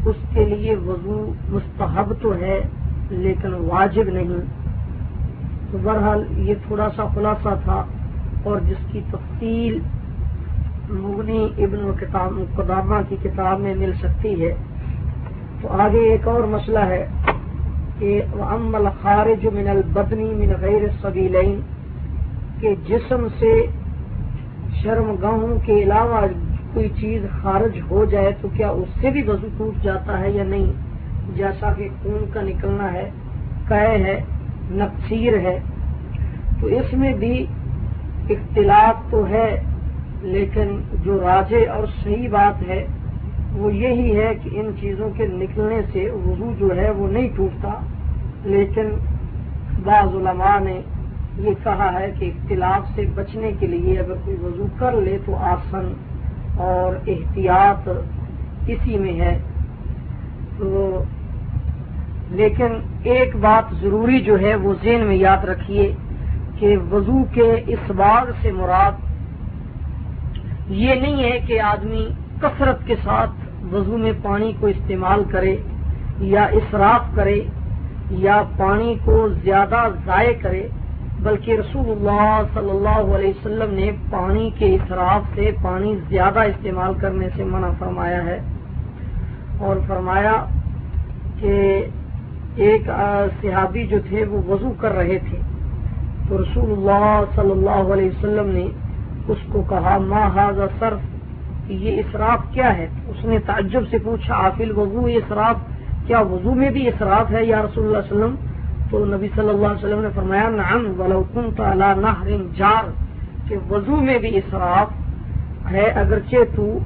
اس کے لیے وضو مستحب تو ہے، لیکن واجب نہیں۔ تو بہرحال یہ تھوڑا سا خلاصہ تھا، اور جس کی تفصیل مغنی ابن کتاب قدامہ کی کتاب میں مل سکتی ہے۔ تو آگے ایک اور مسئلہ ہے۔ کہ امل خارج من البدنی من غیر سبیلین کے جسم سے شرم گاہوں کے علاوہ کوئی چیز خارج ہو جائے تو کیا اس سے بھی وضو ٹوٹ جاتا ہے یا نہیں؟ جیسا کہ خون کا نکلنا ہے ہے، نقصیر ہے، تو اس میں بھی اختلاف تو ہے، لیکن جو راجے اور صحیح بات ہے وہ یہی ہے کہ ان چیزوں کے نکلنے سے وضو جو ہے وہ نہیں ٹوٹتا۔ لیکن بعض علماء نے یہ کہا ہے کہ اختلاف سے بچنے کے لیے اگر کوئی وضو کر لے تو آسن اور احتیاط اسی میں ہے۔ تو لیکن ایک بات ضروری جو ہے وہ ذہن میں یاد رکھیے کہ وضو کے اس بار سے مراد یہ نہیں ہے کہ آدمی کثرت کے ساتھ وضو میں پانی کو استعمال کرے یا اسراف کرے یا پانی کو زیادہ ضائع کرے، بلکہ رسول اللہ صلی اللہ علیہ وسلم نے پانی کے اصراف سے پانی زیادہ استعمال کرنے سے منع فرمایا ہے۔ اور فرمایا کہ ایک صحابی جو تھے وہ وضو کر رہے تھے۔ تو رسول اللہ صلی اللہ علیہ وسلم نے اس کو کہا، ما حاض صرف یہ اصراف کیا ہے؟ اس نے تعجب سے پوچھا آفل وضو اصراف کیا وضو میں بھی اصراف ہے یا رسول اللہ علیہ وسلم؟ تو نبی صلی اللہ علیہ وسلم نے فرمایا، نعم، ولو كنت على نهر جار، کہ وضو میں بھی اسراف ہے، اگرچہ تو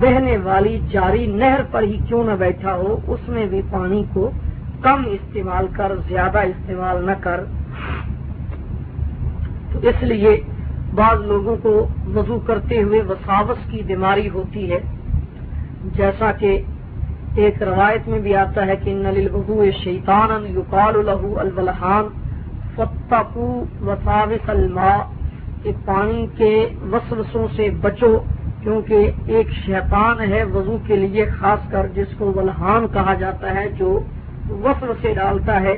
بہنے والی جاری نہر پر ہی کیوں نہ بیٹھا ہو، اس میں بھی پانی کو کم استعمال کر، زیادہ استعمال نہ کر۔ تو اس لیے بعض لوگوں کو وضو کرتے ہوئے وساوس کی بیماری ہوتی ہے۔ جیسا کہ ایک روایت میں بھی آتا ہے کہ نل البو شیطان یقال الہو البلحان فتقو وساوس الماء۔ کہ پانی کے وسوسوں سے بچو، کیونکہ ایک شیطان ہے وضو کے لیے، خاص کر جس کو ولحان کہا جاتا ہے، جو وسو سے ڈالتا ہے۔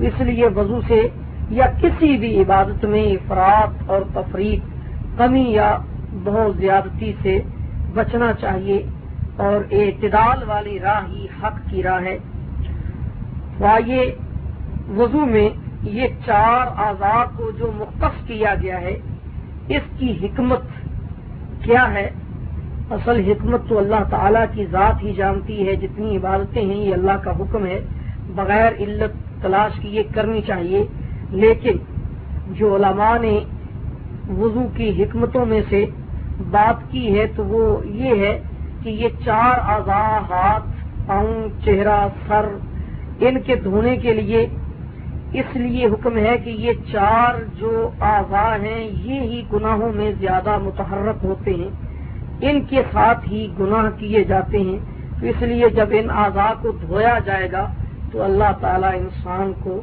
اس لیے وضو سے یا کسی بھی عبادت میں افراد اور تفریح کمی یا بہت زیادتی سے بچنا چاہیے اور اعتدال والی راہ ہی حق کی راہ ہے۔ وائیے وضو میں یہ چار آزاد کو جو مختص کیا گیا ہے، اس کی حکمت کیا ہے؟ اصل حکمت تو اللہ تعالی کی ذات ہی جانتی ہے، جتنی عبادتیں ہیں، یہ اللہ کا حکم ہے۔ بغیر علت تلاش کی یہ کرنی چاہیے۔ لیکن جو علماء نے وضو کی حکمتوں میں سے بات کی ہے تو وہ یہ ہے کہ یہ چار آزاد ہاتھ پاؤں، چہرہ، سر، ان کے دھونے کے لیے اس لیے حکم ہے کہ یہ چار جو اعضاء ہیں، یہ ہی گناہوں میں زیادہ متحرک ہوتے ہیں۔ ان کے ساتھ ہی گناہ کیے جاتے ہیں۔ تو اس لیے جب ان اعضاء کو دھویا جائے گا تو اللہ تعالی انسان کو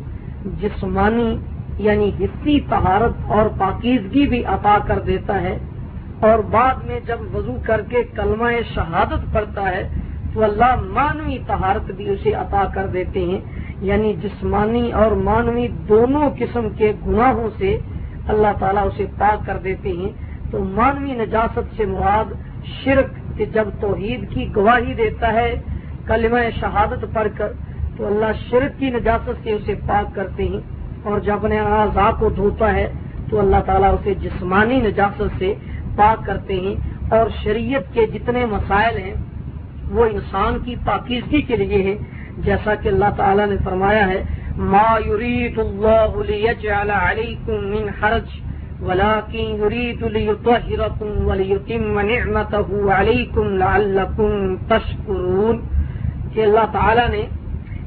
جسمانی یعنی حصی طہارت اور پاکیزگی بھی عطا کر دیتا ہے اور بعد میں جب وضو کر کے کلمہ شہادت پڑتا ہے تو اللہ مانوی طہارت بھی اسے عطا کر دیتے ہیں۔ یعنی جسمانی اور مانوی دونوں قسم کے گناہوں سے اللہ تعالیٰ اسے پاک کر دیتے ہیں۔ تو مانوی نجاست سے مراد شرک جب توحید کی گواہی دیتا ہے، کلمہ شہادت پڑھ کر تو اللہ شرک کی نجاست سے اسے پاک کرتے ہیں اور جب اپنے اعضاء کو دھوتا ہے تو اللہ تعالیٰ اسے جسمانی نجاست سے پاک کرتے ہیں اور شریعت کے جتنے مسائل ہیں، وہ انسان کی پاکیزگی کے لیے ہیں۔ جیسا کہ اللہ تعالیٰ نے فرمایا ہے، ما يريد الله ليجعل عليكم من حرج، ولكن يريد ليطهركم وليتم نعمته عليكم لعلكم تشكرون۔ کہ اللہ تعالیٰ نے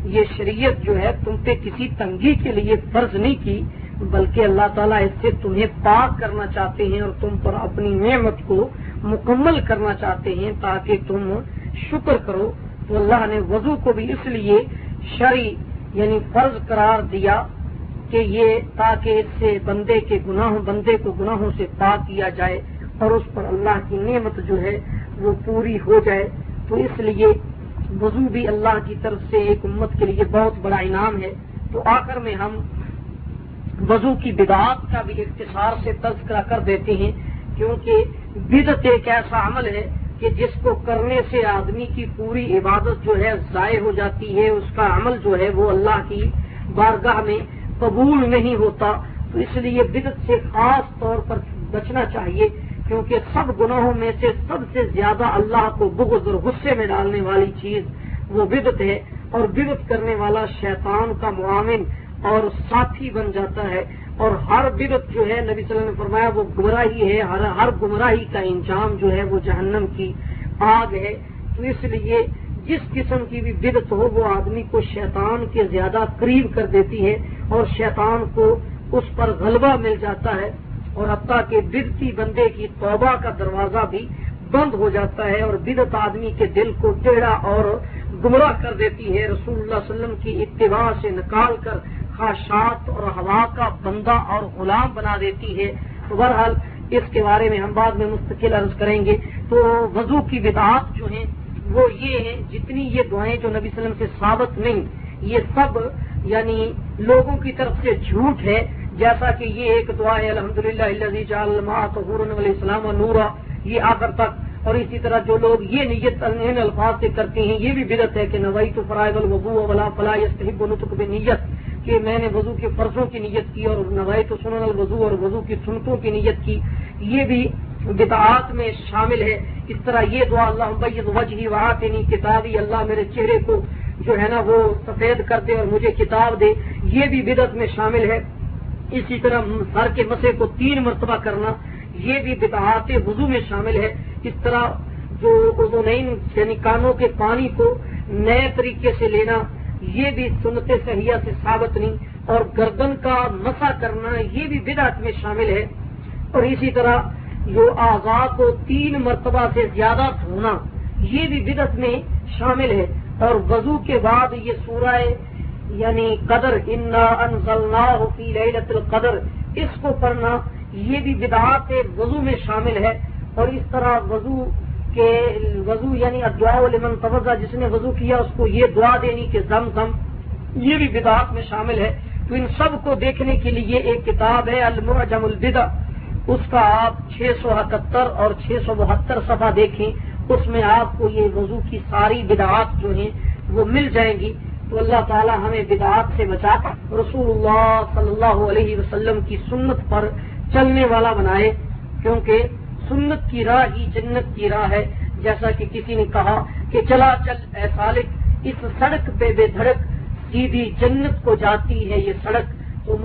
یہ شریعت جو ہے تم پہ کسی تنگی کے لیے فرض نہیں کی، بلکہ اللہ تعالیٰ اس سے تمہیں پاک کرنا چاہتے ہیں اور تم پر اپنی نعمت کو مکمل کرنا چاہتے ہیں تاکہ تم شکر کرو۔ تو اللہ نے وضو کو بھی اس لیے شرع یعنی فرض قرار دیا کہ یہ تاکہ اس سے بندے کے گناہوں، بندے کو گناہوں سے پاک کیا جائے اور اس پر اللہ کی نعمت جو ہے وہ پوری ہو جائے۔ تو اس لیے وضو بھی اللہ کی طرف سے ایک امت کے لیے بہت بڑا انعام ہے۔ تو آخر میں ہم وضو کی بدعات کا بھی اختصار سے تذکرہ کر دیتے ہیں، کیونکہ بدت ایک ایسا عمل ہے کہ جس کو کرنے سے آدمی کی پوری عبادت جو ہے ضائع ہو جاتی ہے، اس کا عمل جو ہے وہ اللہ کی بارگاہ میں قبول نہیں ہوتا۔ تو اس لیے بدت سے خاص طور پر بچنا چاہیے۔ کیونکہ سب گناہوں میں سے سب سے زیادہ اللہ کو بغض اور غصے میں ڈالنے والی چیز وہ بدت ہے اور بدت کرنے والا شیطان کا معاون اور ساتھی بن جاتا ہے اور ہر بدت جو ہے نبی صلی اللہ علیہ وسلم نے فرمایا وہ گمراہی ہے، ہر ہر گمراہی کا انجام جو ہے وہ جہنم کی آگ ہے۔ تو اس لیے جس قسم کی بھی بدت ہو، وہ آدمی کو شیطان کے زیادہ قریب کر دیتی ہے اور شیطان کو اس پر غلبہ مل جاتا ہے۔ اور حتیٰ کہ بدتی بندے کی توبہ کا دروازہ بھی بند ہو جاتا ہے اور بدت آدمی کے دل کو ٹیڑھا اور گمراہ کر دیتی ہے۔ رسول اللہ علیہ وسلم کی اتباع سے نکال کر خواہشات اور ہوا کا بندہ اور غلام بنا دیتی ہے۔ تو بہرحال اس کے بارے میں ہم بعد میں مستقل عرض کریں گے۔ تو وضو کی بدعات جو ہیں، وہ یہ ہیں، جتنی یہ دعائیں جو نبی صلی اللہ علیہ وسلم سے ثابت نہیں، یہ سب یعنی لوگوں کی طرف سے جھوٹ ہے۔ جیسا کہ یہ ایک دعا ہے الحمد للہ علیہ السلام نورا، یہ آخر تک۔ اور اسی طرح جو لوگ یہ نیت ان الفاظ سے کرتے ہیں، یہ بھی بدت ہے کہ نوائی تو فرائض الوضو ولا فلاح استحب نطق نیت کہ میں نے وضو کے فرضوں کی نیت کی اور نوائی تو سنن الوضو اور وضو کی سنتوں کی نیت کی۔ یہ بھی بدعات میں شامل ہے۔ اس طرح یہ دعا اللہ بید وجہ وہاں کتابی، اللہ میرے چہرے کو جو ہے نا وہ سفید کر دے اور مجھے کتاب دے۔ یہ بھی بدعت میں شامل ہے۔ اسی طرح سر کے مسے کو تین مرتبہ کرنا، یہ بھی بدعات وضو میں شامل ہے۔ اس طرح جو اردو یعنی کانوں کے پانی کو نئے طریقے سے لینا، یہ بھی سنت صحیحہ سے ثابت نہیں۔ اور گردن کا مسا کرنا، یہ بھی بدعت میں شامل ہے۔ اور اسی طرح جو آزاد کو تین مرتبہ سے زیادہ دھونا، یہ بھی بدعت میں شامل ہے۔ اور وضو کے بعد یہ سورہ یعنی قدر فی لیلت القدر۔ اس کو پڑھنا، یہ بھی بدعات وضو میں شامل ہے۔ اور اس طرح وضو کہ وضو یعنی ادعا لمن توجہ جس نے وضو کیا، اس کو یہ دعا دینی کہ زم زم۔ یہ بھی بدعات میں شامل ہے۔ تو ان سب کو دیکھنے کے لیے ایک کتاب ہے، المعجم البدا اس کا آپ چھ سو اکہتر اور چھ سو بہتر صفحہ دیکھیں۔ اس میں آپ کو یہ وضو کی ساری بدعات جو ہیں وہ مل جائیں گی۔ تو اللہ تعالی ہمیں بدعات سے بچا رسول اللہ صلی اللہ علیہ وسلم کی سنت پر چلنے والا بنائے، کیونکہ سنت کی راہ ہی جنت کی راہ ہے۔ جیسا کہ کسی نے کہا کہ چلا چل اے سالک اس سڑک پہ بے دھڑک سیدھی جنت کو جاتی ہے یہ سڑک۔ تو